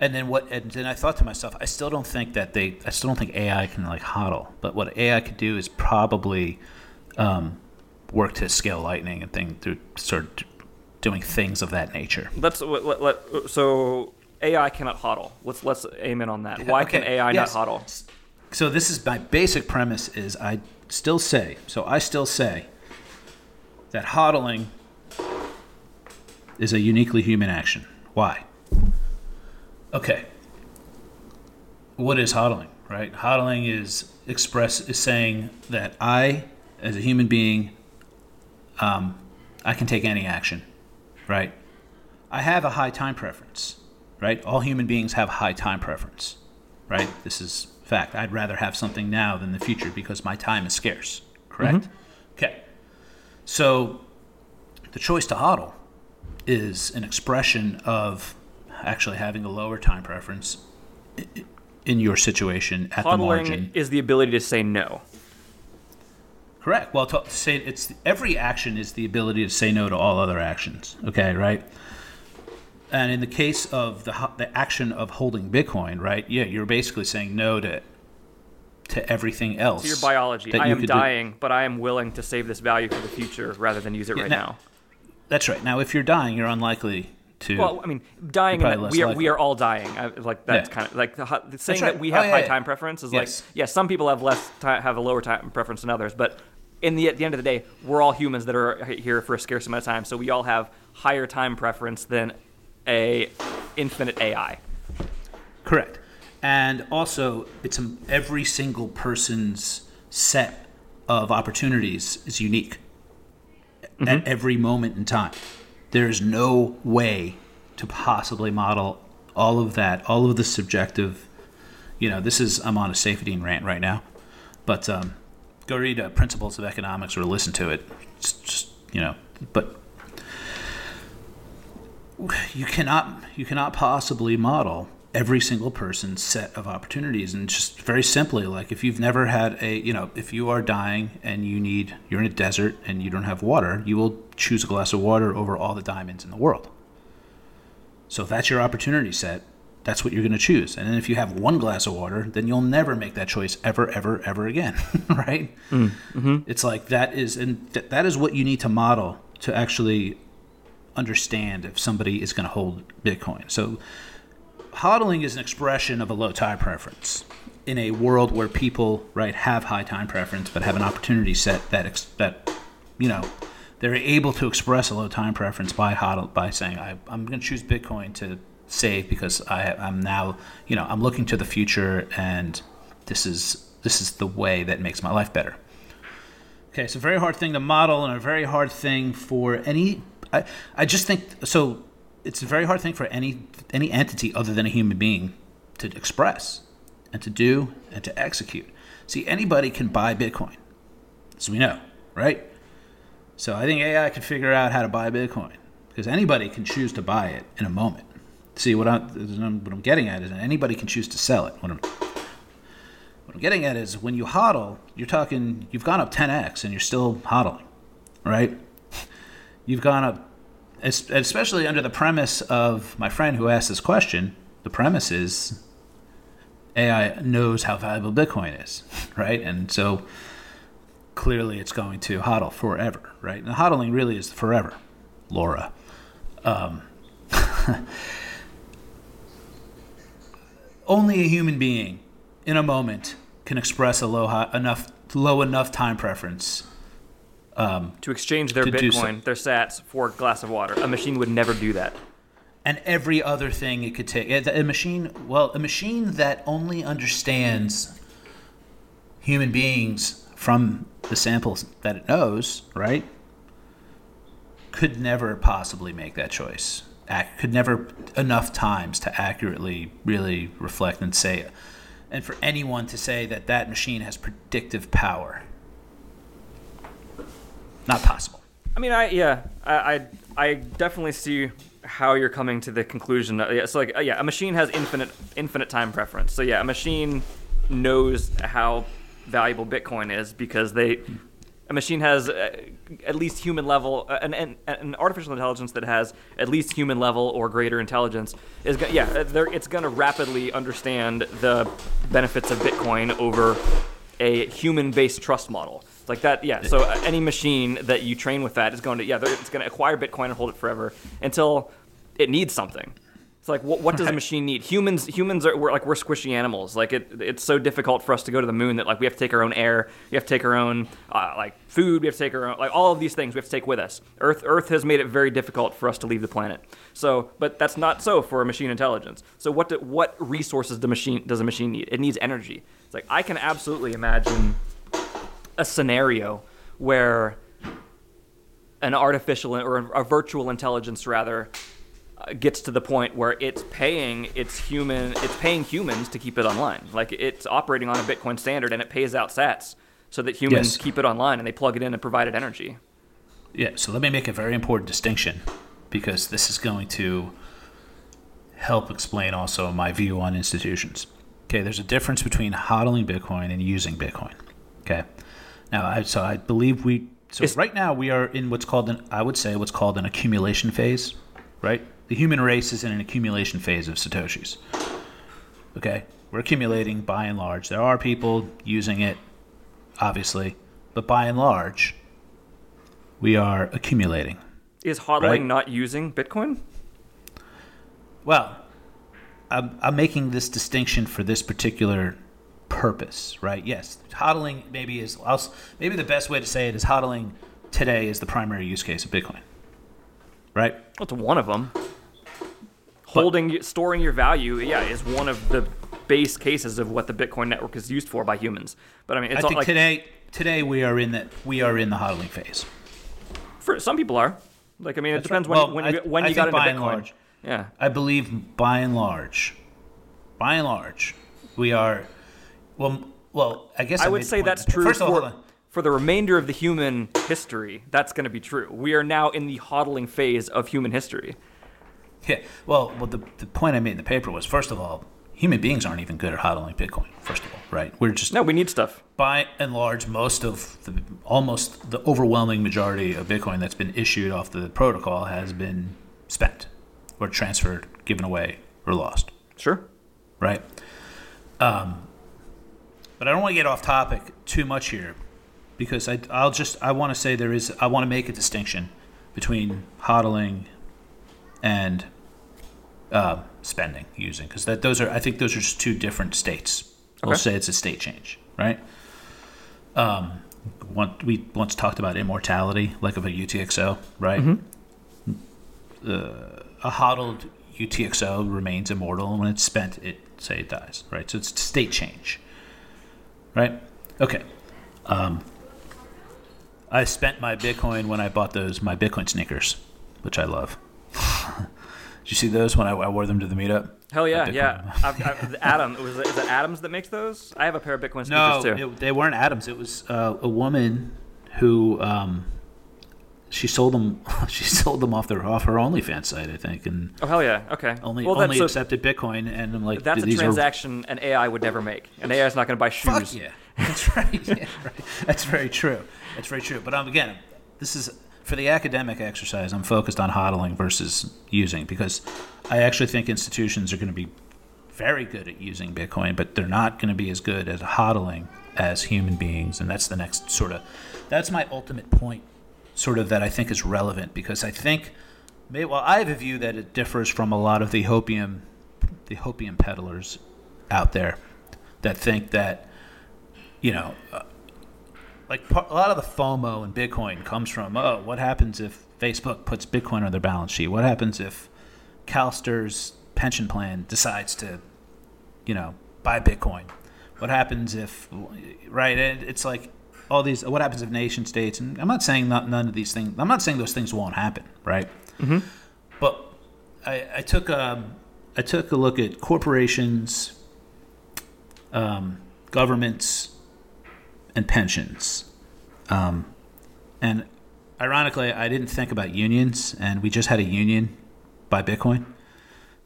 and then what? And then I thought to myself, I still don't think that they. I still don't think AI can like hodl. But what AI could do is probably um, work to scale Lightning and thing to of doing things of that nature. Let's let, let, let- so AI cannot hodl. Let's let's aim in on that. Why can AI yes. not hodl? So this is my basic premise is I still say, so I still say that hodling is a uniquely human action. Why? Okay. What is hodling, right? Hodling is express is saying that I as a human being um, I can take any action, right? I have a high time preference, right? All human beings have high time preference, right? This is fact. I'd rather have something now than the future because my time is scarce, correct? Mm-hmm. Okay. So the choice to hodl is an expression of actually having a lower time preference in your situation at the margin. Hodling is the ability to say no. Correct. Well, to say it's every action is the ability to say no to all other actions. Okay, right? And in the case of the the action of holding Bitcoin, right? Yeah, you're basically saying no to to everything else. To your biology. I am could do. dying, but I am willing to save this value for the future rather than use it right now- now. That's right. Now, if you're dying, you're unlikely to. Well, I mean, dying. We are we are all dying. I, like that's Yeah. kind of like the, saying right. that we Oh, have yeah, high yeah. time preference is Yes. like yeah. Some people have less time, have a lower time preference than others, but in the at the end of the day, we're all humans that are here for a scarce amount of time, so we all have higher time preference than a infinite AI. Correct. And also, it's every single person's set of opportunities is unique at every moment in time. There's no way to possibly model all of that, all of the subjective. You know, this is I'm on a safety rant right now, but um, go read uh, Principles of Economics or listen to it. It's just you know, but you cannot you cannot possibly model every single person's set of opportunities. And just very simply like if you've never had a you know if you are dying and you need you're in a desert and you don't have water you will choose a glass of water over all the diamonds in the world. So if that's your opportunity set that's what you're going to choose. And then if you have one glass of water then you'll never make that choice ever ever ever again [LAUGHS] right? Mm, mm-hmm. It's like that is and th- that is what you need to model to actually understand if somebody is going to hold Bitcoin. So, hodling is an expression of a low time preference in a world where people right have high time preference but have an opportunity set that ex- that you know they're able to express a low time preference by hodl by saying I, I'm going to choose Bitcoin to save because I, I'm now you know I'm looking to the future and this is this is the way that makes my life better. Okay, it's a very hard thing to model and a very hard thing for any. I, I just think so. It's a very hard thing for any any entity other than a human being to express and to do and to execute. See, anybody can buy Bitcoin, as we know, right? So I think AI can figure out how to buy Bitcoin because anybody can choose to buy it in a moment. See, what I'm what I'm getting at is anybody can choose to sell it. What I'm what I'm getting at is when you hodl, you're talking, you've gone up 10x and you're still hodling, right? You've gone up, especially under the premise of my friend who asked this question. The premise is AI knows how valuable Bitcoin is, right? And so clearly it's going to hodl forever, right? And hodling really is forever, Laura. Um, [LAUGHS] only a human being in a moment can express a low enough low enough time preference. Um, to exchange their To. Bitcoin, their Sats for a glass of water, a machine would never do that. And every other thing it could take. A machine, well, a machine that only understands human beings from the samples that it knows, right? Could never possibly make that choice. Ac- could never enough times to accurately really reflect and say, and for anyone to say that that machine has predictive power. Not possible. I mean, I yeah, I I, I definitely see how you're coming to the conclusion. That, yeah, so like uh, yeah, a machine has infinite infinite time preference. So yeah, a machine knows how valuable Bitcoin is because they a machine has uh, at least human level uh, an, an an artificial intelligence that has at least human level or greater intelligence is go- yeah, it's going to rapidly understand the benefits of Bitcoin over a human-based trust model. Like that, yeah. So uh, any machine that you train with that is going to, yeah, it's going to acquire Bitcoin and hold it forever until it needs something. It's like, what, what does a machine need? Humans, humans are we're like we're squishy animals. Like it, it's so difficult for us to go to the moon that like we have to take our own air, we have to take our own uh, like food, we have to take our own like all of these things we have to take with us. Earth, Earth has made it very difficult for us to leave the planet. So, but that's not so for a machine intelligence. So, what do, what resources the machine does a machine need? It needs energy. It's like I can absolutely imagine a scenario where an artificial or a virtual intelligence rather uh, gets to the point where it's paying its human it's paying humans to keep it online like it's operating on a bitcoin standard and it pays out sats so that humans Yes. keep it online and they plug it in and provide it energy Yeah, so let me make a very important distinction because this is going to help explain also my view on institutions. Okay, there's a difference between hodling Bitcoin and using Bitcoin. Okay, now I, so I believe we so Is- right now we are in what's called an I would say what's called an accumulation phase, right? The human race is in an accumulation phase of satoshis. Okay, we're accumulating by and large. There are people using it, obviously, but by and large, we are accumulating. Is hodling Right. not using Bitcoin? Well, I'm, I'm making this distinction for this particular purpose, right? Yes, hodling maybe is maybe the best way to say it is hodling today is the primary use case of Bitcoin, right? Well, it's one of them. Holding, storing your value, yeah, is one of the base cases of what the Bitcoin network is used for by humans. But I mean, it's I all think like today today we are in that we are in the hodling phase. for some people are. Like I mean, it That's depends right. when Well, when you, I- when I you got think into Bitcoin. large- Yeah. I believe by and large, by and large, we are. Well, well, I guess I I would say that's true First of all, for, for the remainder of the human history. That's going to be true. We are now in the hodling phase of human history. Yeah. Well, well, the, the point I made in the paper was first of all, human beings aren't even good at hodling Bitcoin. First of all, right? We're just No, we need stuff. by and large, most of the almost the overwhelming majority of Bitcoin that's been issued off the protocol has been spent or transferred, given away, or lost. Sure. right? Um, but I don't want to get off topic too much here because I, I'll just I want to say there is I want to make a distinction between hodling and uh, spending using because that those are I think those are just two different states. We'll say it's a state change, right? Um, one, we once talked about immortality, like of a UTXO, right? Uh, a hodled UTXO remains immortal, and when it's spent, it say it dies, right? So it's state change, right? Okay. Um, I spent my Bitcoin when I bought those my Bitcoin sneakers, which I love. [LAUGHS] Did you see those when I, I wore them to the meetup? Hell yeah, yeah. I've, I've, [LAUGHS] Adam, was it, is it Adams that makes those? I have a pair of Bitcoin No, sneakers too. it, they weren't Adams. It was uh, a woman who um, she sold them. [LAUGHS] She sold them off their off her OnlyFans site, I think, and oh hell yeah. Okay. only well, only so accepted Bitcoin. And I'm like, that's a these are transaction an AI would never make. An AI is not going to buy shoes. Fuck yeah, that's right. [LAUGHS] Yeah, right. That's very true. That's very true. But um, again, this is for the academic exercise. I'm focused on hodling versus using because I actually think institutions are going to be very good at using Bitcoin, but they're not going to be as good at hodling as human beings. And that's the next sort of that's my ultimate point, sort of that I think is relevant because I think. Well, I have a view that it differs from a lot of the hopium, the hopium peddlers out there that think that you know, uh, like a lot of the FOMO in Bitcoin comes from, oh, what happens if Facebook puts Bitcoin on their balance sheet? What happens if CalSTRS pension plan decides to, you know, buy Bitcoin? What happens if, right? It's like all these. What happens if nation states? And I'm not saying not, none of these things. I'm not saying those things won't happen, right? Mm-hmm. But I, I took um, I took a look at corporations, um, governments, and pensions, um, and ironically, I didn't think about unions, and we just had a union by Bitcoin.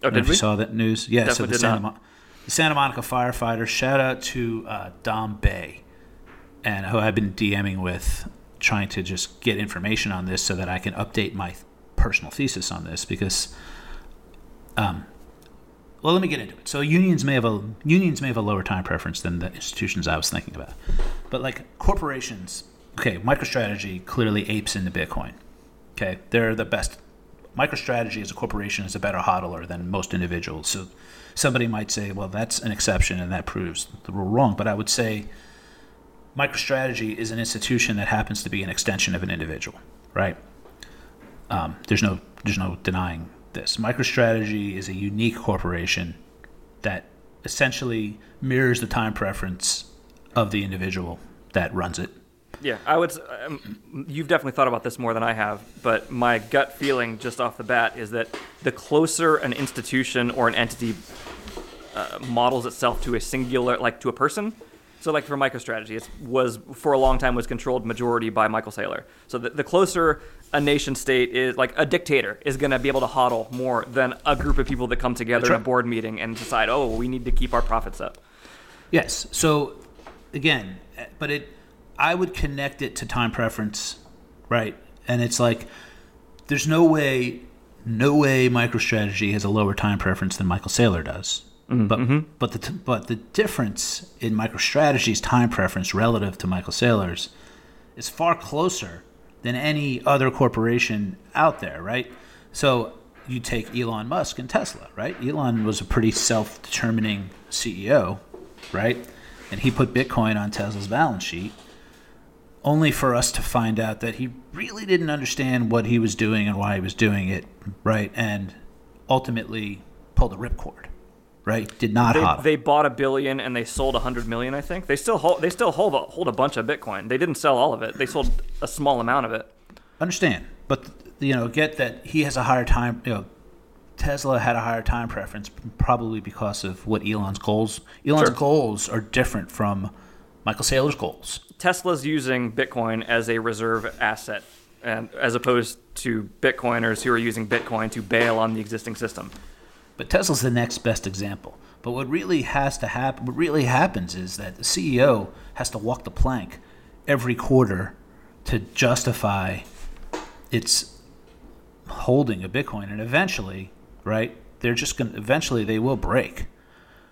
Oh, I don't know did if we? you saw that news? Yeah. so the Santa, the Santa Monica firefighters. Shout out to uh, Dom Bei, and who I've been DMing with, trying to just get information on this so that I can update my personal thesis on this because. Um, well, let me get into it. So unions may have a unions may have a lower time preference than the institutions I was thinking about, but like corporations, okay, MicroStrategy clearly apes into Bitcoin. Okay, they're the best. MicroStrategy as a corporation is a better hodler than most individuals. So somebody might say, well, that's an exception and that proves the rule wrong. But I would say MicroStrategy is an institution that happens to be an extension of an individual, right? Um, there's no there's no denying this. MicroStrategy is a unique corporation that essentially mirrors the time preference of the individual that runs it. Yeah, I would. Um, you've definitely thought about this more than I have, but my gut feeling just off the bat is that the closer an institution or an entity uh, models itself to a singular, like to a person. So, like for MicroStrategy, it was for a long time was controlled majority by Michael Saylor. So, the, the closer a nation state is, like a dictator, is going to be able to hodl more than a group of people that come together That's in a board meeting and decide, oh, we need to keep our profits up. Yes. So again, eh, but it, I would connect it to time preference, right? And it's like, there's no way, no way MicroStrategy has a lower time preference than Michael Saylor does. Mm-hmm, but mm-hmm. but the t- but the difference in MicroStrategy's time preference relative to Michael Saylor's is far closer than any other corporation out there, right? So you take Elon Musk and Tesla, right? Elon was a pretty self determining CEO, right? And he put Bitcoin on Tesla's balance sheet, only for us to find out that he really didn't understand what he was doing and why he was doing it, right? And ultimately pulled a ripcord, right? Did not They, hodl. they bought a billion and they sold a hundred million. I think they still hold. They still hold a, hold a bunch of Bitcoin. They didn't sell all of it. They sold a small amount of it. understand, but you know, get that he has a higher time. You know, Tesla had a higher time preference, probably because of what Elon's goals. Elon's Sure. goals are different from Michael Saylor's goals. Tesla's using Bitcoin as a reserve asset, and as opposed to Bitcoiners who are using Bitcoin to bail on the existing system. But Tesla's the next best example. But what really has to happen, what really happens is that the CEO has to walk the plank every quarter to justify its holding a Bitcoin, and eventually, right? They're just going. to Eventually, they will break.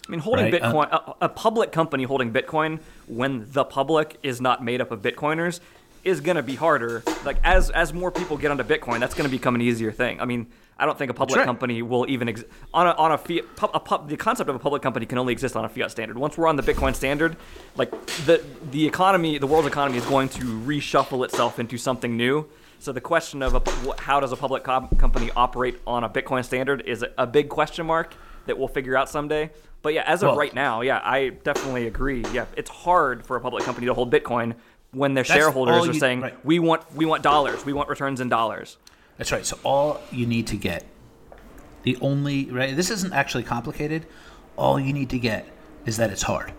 I mean, holding Right, uh, Bitcoin, a, a public company holding Bitcoin when the public is not made up of Bitcoiners is going to be harder. Like as as more people get onto Bitcoin, that's going to become an easier thing. I mean, I don't think a public right. company will even exist on a on a fiat. A pub, the concept of a public company can only exist on a fiat standard. Once we're on the Bitcoin standard, like the the economy, the world's economy is going to reshuffle itself into something new. So the question of a, how does a public com- company operate on a Bitcoin standard is a, big question mark that we'll figure out someday. But yeah, as of Well- right now, yeah, I definitely agree. Yeah, it's hard for a public company to hold Bitcoin when their shareholders are you- saying right. we want we want dollars, we want returns in dollars. That's right. So all you need to get, the only right. This isn't actually complicated. All you need to get is that it's hard.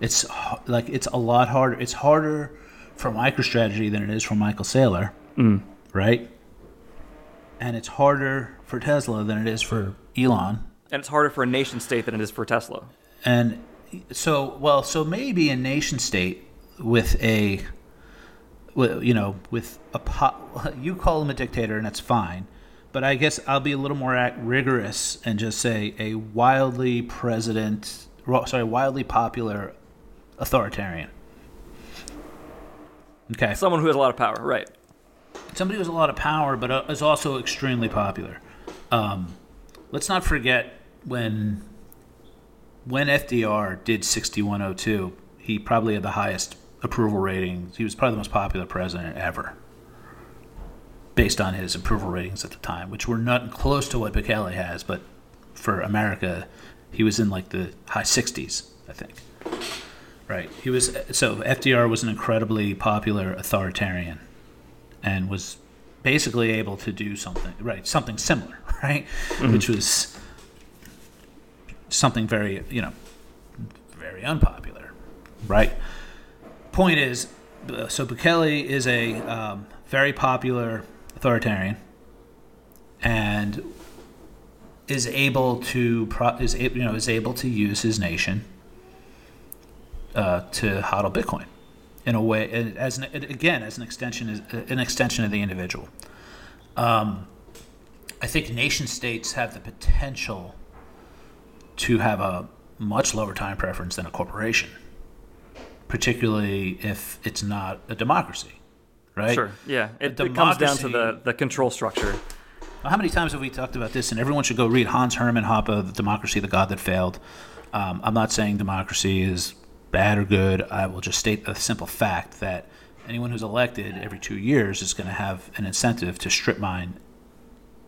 It's like it's a lot harder. It's harder for MicroStrategy than it is for Michael Saylor, mm. right? And it's harder for Tesla than it is for Elon. And it's harder for a nation state than it is for Tesla. And so, well, so maybe a nation state with a, you know, with a po- [LAUGHS] you call him a dictator, and that's fine. But I guess I'll be a little more rigorous and just say a wildly president, sorry, wildly popular authoritarian. Okay, Someone who has a lot of power, right? somebody who has a lot of power, but uh, is also extremely popular. Um, let's not forget when when FDR did 6102, he probably had the highest approval ratings. He was probably the most popular president ever, based on his approval ratings at the time, which were not close to what Bukele has, but for America, he was in like the high 60s, I think. Right. He was so FDR was an incredibly popular authoritarian and was basically able to do something right something similar [LAUGHS] right mm-hmm. which was something very you know very unpopular right point is uh, so Bukele is a um, very popular authoritarian and is able to pro- is you know is able to use his nation uh, to hodl Bitcoin in a way as an, again as an extension is an extension of the individual. Um, I think nation states have the potential to have a much lower time preference than a corporation, particularly if it's not a democracy, right? Sure. Yeah. It, it comes down to the, the control structure. How many times have we talked about this? And everyone should go read Hans Hermann Hoppe, The Democracy, the God That Failed. Um, I'm not saying democracy is bad or good. I will just state the simple fact that anyone who's elected every two years is going to have an incentive to strip mine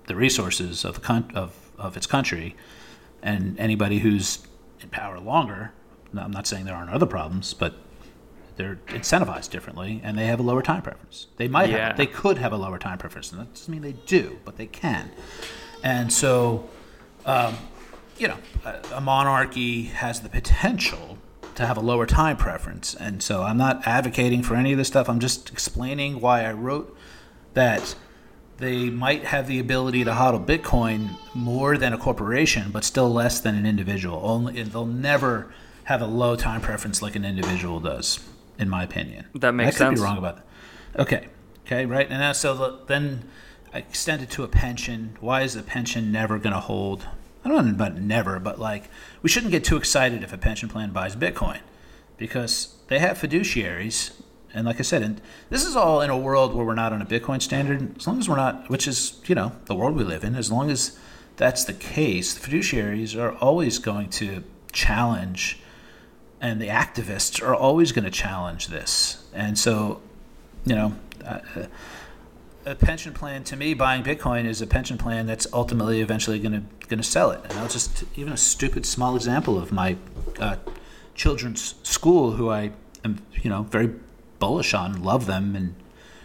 the resources of the con- of, of its country. And anybody who's in power longer, I'm not saying there aren't other problems, but they're incentivized differently and they have a lower time preference. They might Yeah. have, they could have a lower time preference. And that doesn't mean they do, but they can. And so, um, you know, a, a monarchy has the potential to have a lower time preference. And so I'm not advocating for any of this stuff. I'm just explaining why I wrote that they might have the ability to hodl Bitcoin more than a corporation, but still less than an individual. Only and they'll never have a low time preference like an individual does, in my opinion. That makes sense. I could sense. be wrong about that. Okay, okay, right. And now, so the, then I extended to a pension. Why is a pension never going to hold? I don't know about never, but like we shouldn't get too excited if a pension plan buys Bitcoin, because they have fiduciaries And like I said, and this is all in a world where we're not on a Bitcoin standard. As long as we're not, which is you know the world we live in, as long as that's the case, the fiduciaries are always going to challenge, and the activists are always going to challenge this. And so, you know. Uh, a pension plan to me buying bitcoin is a pension plan that's ultimately eventually going to going to sell it and i'll just even a stupid small example of my uh, children's school who i am you know very bullish on love them and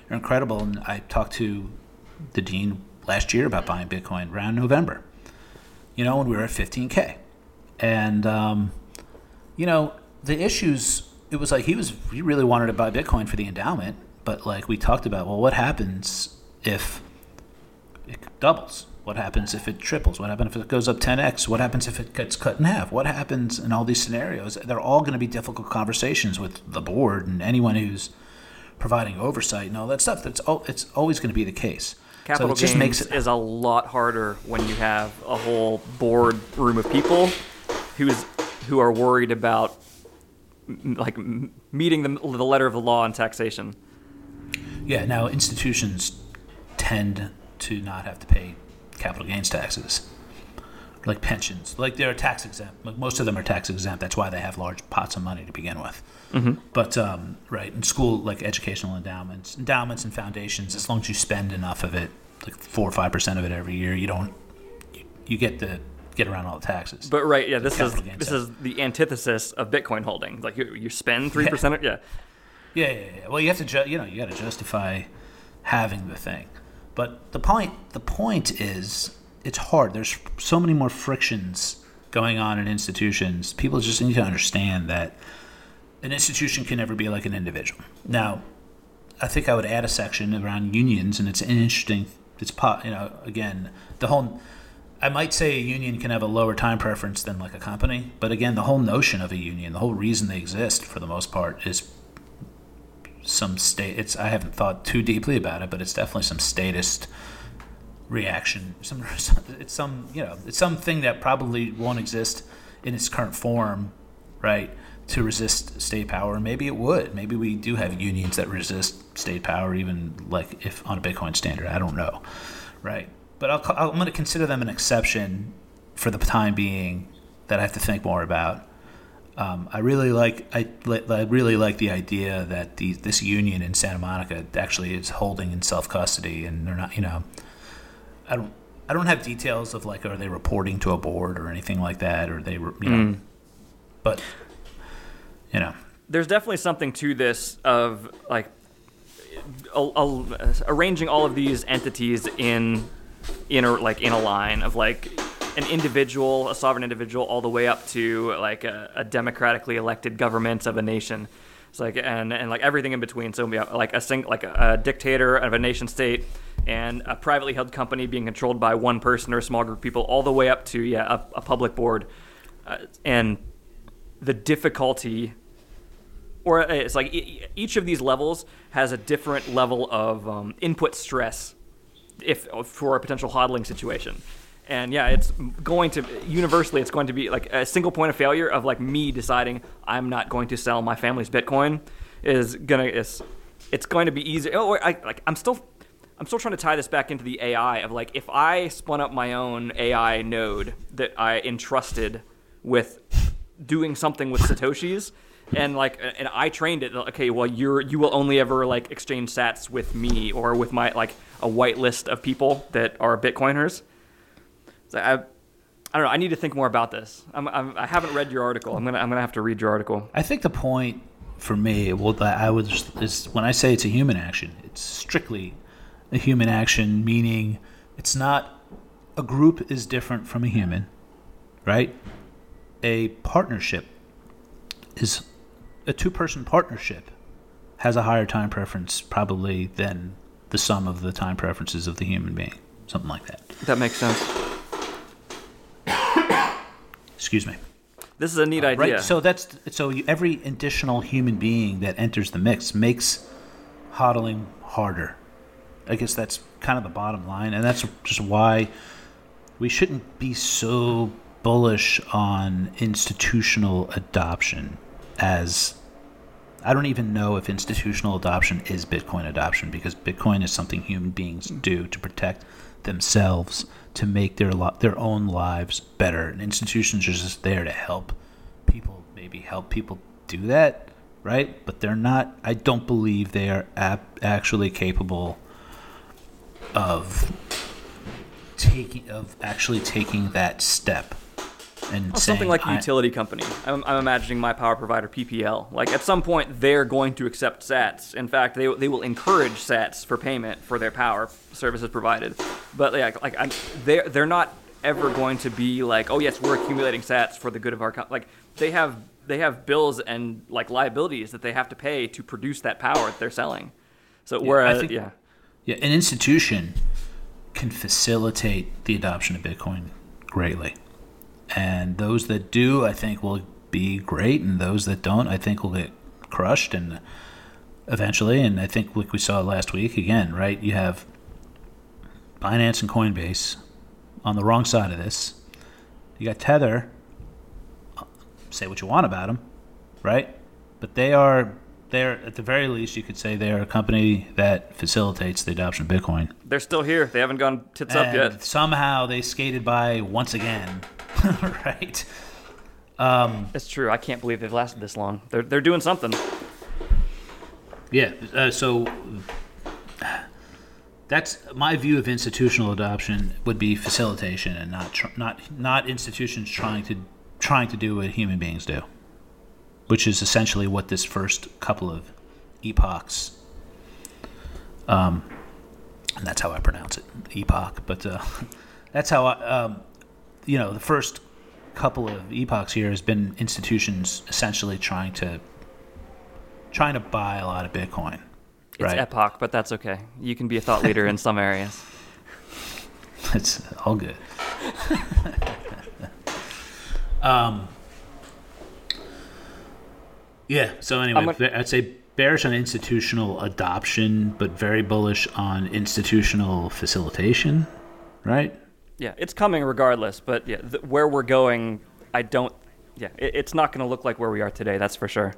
they're incredible and i talked to the dean last year about buying bitcoin around november you know when we were at 15k and um, you know the issues it was like he was he really wanted to buy bitcoin for the endowment but like we talked about, well, what happens if it doubles? What happens if it triples? What happens if it goes up 10x? What happens if it gets cut in half? What happens in all these scenarios? They're all going to be difficult conversations with the board and anyone who's providing oversight and all that stuff. That's all, it's always going to be the case. Capital so it just makes it is a lot harder when you have a whole board room of people who's who are worried about like meeting the, the letter of the law on taxation. Yeah, now institutions tend to not have to pay capital gains taxes, like pensions. Like they're tax exempt. Like most of them are tax exempt. That's why they have large pots of money to begin with. Mm-hmm. But um, right in school, like educational endowments, endowments and foundations, as long as you spend enough of it, like four or five percent of it every year, you don't you, you get the get around all the taxes. But right, yeah, this is this is the antithesis of Bitcoin holding. Like you, you spend three percent. Yeah. Yeah, yeah, yeah. Well, you have to, ju- you know, you got to justify having the thing. But the point, the point is, it's hard. There's so many more frictions going on in institutions. People just need to understand that an institution can never be like an individual. Now, I think I would add a section around unions, and it's an interesting. It's you know, again, the whole. I might say a union can have a lower time preference than like a company, but again, the whole notion of a union, the whole reason they exist for the most part, is some state. It's I haven't thought too deeply about it, but it's definitely some statist reaction. Some [LAUGHS] it's some you know it's something that probably won't exist in its current form, right? To resist state power, maybe it would. Maybe we do have unions that resist state power, even like if on a Bitcoin standard. I don't know, right? But I'll, I'm going to consider them an exception for the time being that I have to think more about. Um, I really like I, I really like the idea that the, this union in Santa Monica actually is holding in self custody, and they're not. You know, I don't I don't have details of like are they reporting to a board or anything like that, or they you know, mm. but you know, there's definitely something to this of like a, a, arranging all of these entities in in a, like in a line of like an individual, a sovereign individual, all the way up to like a, a democratically elected government of a nation. It's like and and like everything in between. So like a sing, like a, a dictator of a nation state and a privately held company being controlled by one person or a small group of people, all the way up to yeah a, a public board, uh, and the difficulty. Or it's like each of these levels has a different level of um, input stress, if for a potential hodling situation. And yeah it's going to universally it's going to be like a single point of failure of like me deciding i'm not going to sell my family's bitcoin is gonna it's it's going to be easy. Oh I, like i'm still i'm still trying to tie this back into the ai of like if i spun up my own ai node that i entrusted with doing something with satoshis and like and i trained it okay well you're you will only ever like exchange sats with me or with my like a white list of people that are bitcoiners so I, I don't know. I need to think more about this. I'm, I'm, I have not read your article. I'm gonna I'm gonna have to read your article. I think the point for me, well, I would is when I say it's a human action, it's strictly a human action, meaning it's not a group is different from a human, right? A partnership is a two-person partnership has a higher time preference probably than the sum of the time preferences of the human being, something like that. That makes sense. Excuse me. This is a neat uh, idea. Right. So that's so every additional human being that enters the mix makes hodling harder. I guess that's kind of the bottom line, and that's just why we shouldn't be so bullish on institutional adoption as I don't even know if institutional adoption is Bitcoin adoption because Bitcoin is something human beings hmm. do to protect themselves, to make their lo- their own lives better. And institutions are just there to help people, maybe help people do that, right? But they're not. I don't believe they are ap- actually capable of taking of actually taking that step and oh, Well, saying, something like a utility company. I'm, I'm imagining my power provider PPL. Like at some point, they're going to accept SATs. In fact, they, they will encourage SATs for payment for their power services provided. But yeah, like I'm, they're they're not ever going to be like, oh yes, we're accumulating SATs for the good of our co-. like they have they have bills and like liabilities that they have to pay to produce that power that they're selling. So I whereas think- yeah, Yeah, an institution can facilitate the adoption of Bitcoin greatly. And those that do, I think, will be great, and those that don't, I think, will get crushed and eventually. And I think, like we saw last week, again, right? You have Binance and Coinbase on the wrong side of this. You got Tether. Say what you want about them, right? But they are they're at the very least you could say they are a company that facilitates the adoption of Bitcoin. they're still here. They haven't gone tits up yet. somehow they skated by once again, [LAUGHS] right? That's true. I can't believe they've lasted this long. They're they're doing something. Yeah. Uh, so that's my view of institutional adoption would be facilitation and not tr- not not institutions trying to trying to do what human beings do, which is essentially what this first couple of epochs. Um, and that's how I pronounce it, epoch. But uh, [LAUGHS] that's how I, um, you know, the first couple of epochs here has been institutions essentially trying to trying to buy a lot of Bitcoin. It's right. epoch, but that's okay. You can be a thought leader in some areas. [LAUGHS] [LAUGHS] It's all good. [LAUGHS] um. Yeah. So anyway, I'm gonna- be- I'd say bearish on institutional adoption, but very bullish on institutional facilitation. Right. Yeah, it's coming regardless. But yeah, th- where we're going, I don't. Yeah, it, it's not going to look like where we are today. That's for sure.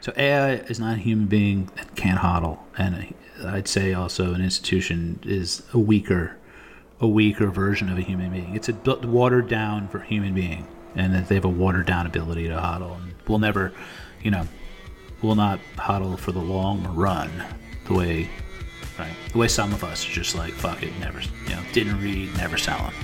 So AI is not a human being that can't hodl, and I'd say also an institution is a weaker, a weaker version of a human being. It's a watered down for human being, and that they have a watered down ability to hodl, and we'll never, you know, will not hodl for the long run, the way, right? The way some of us are just like fuck it, never, you know, didn't read, never selling.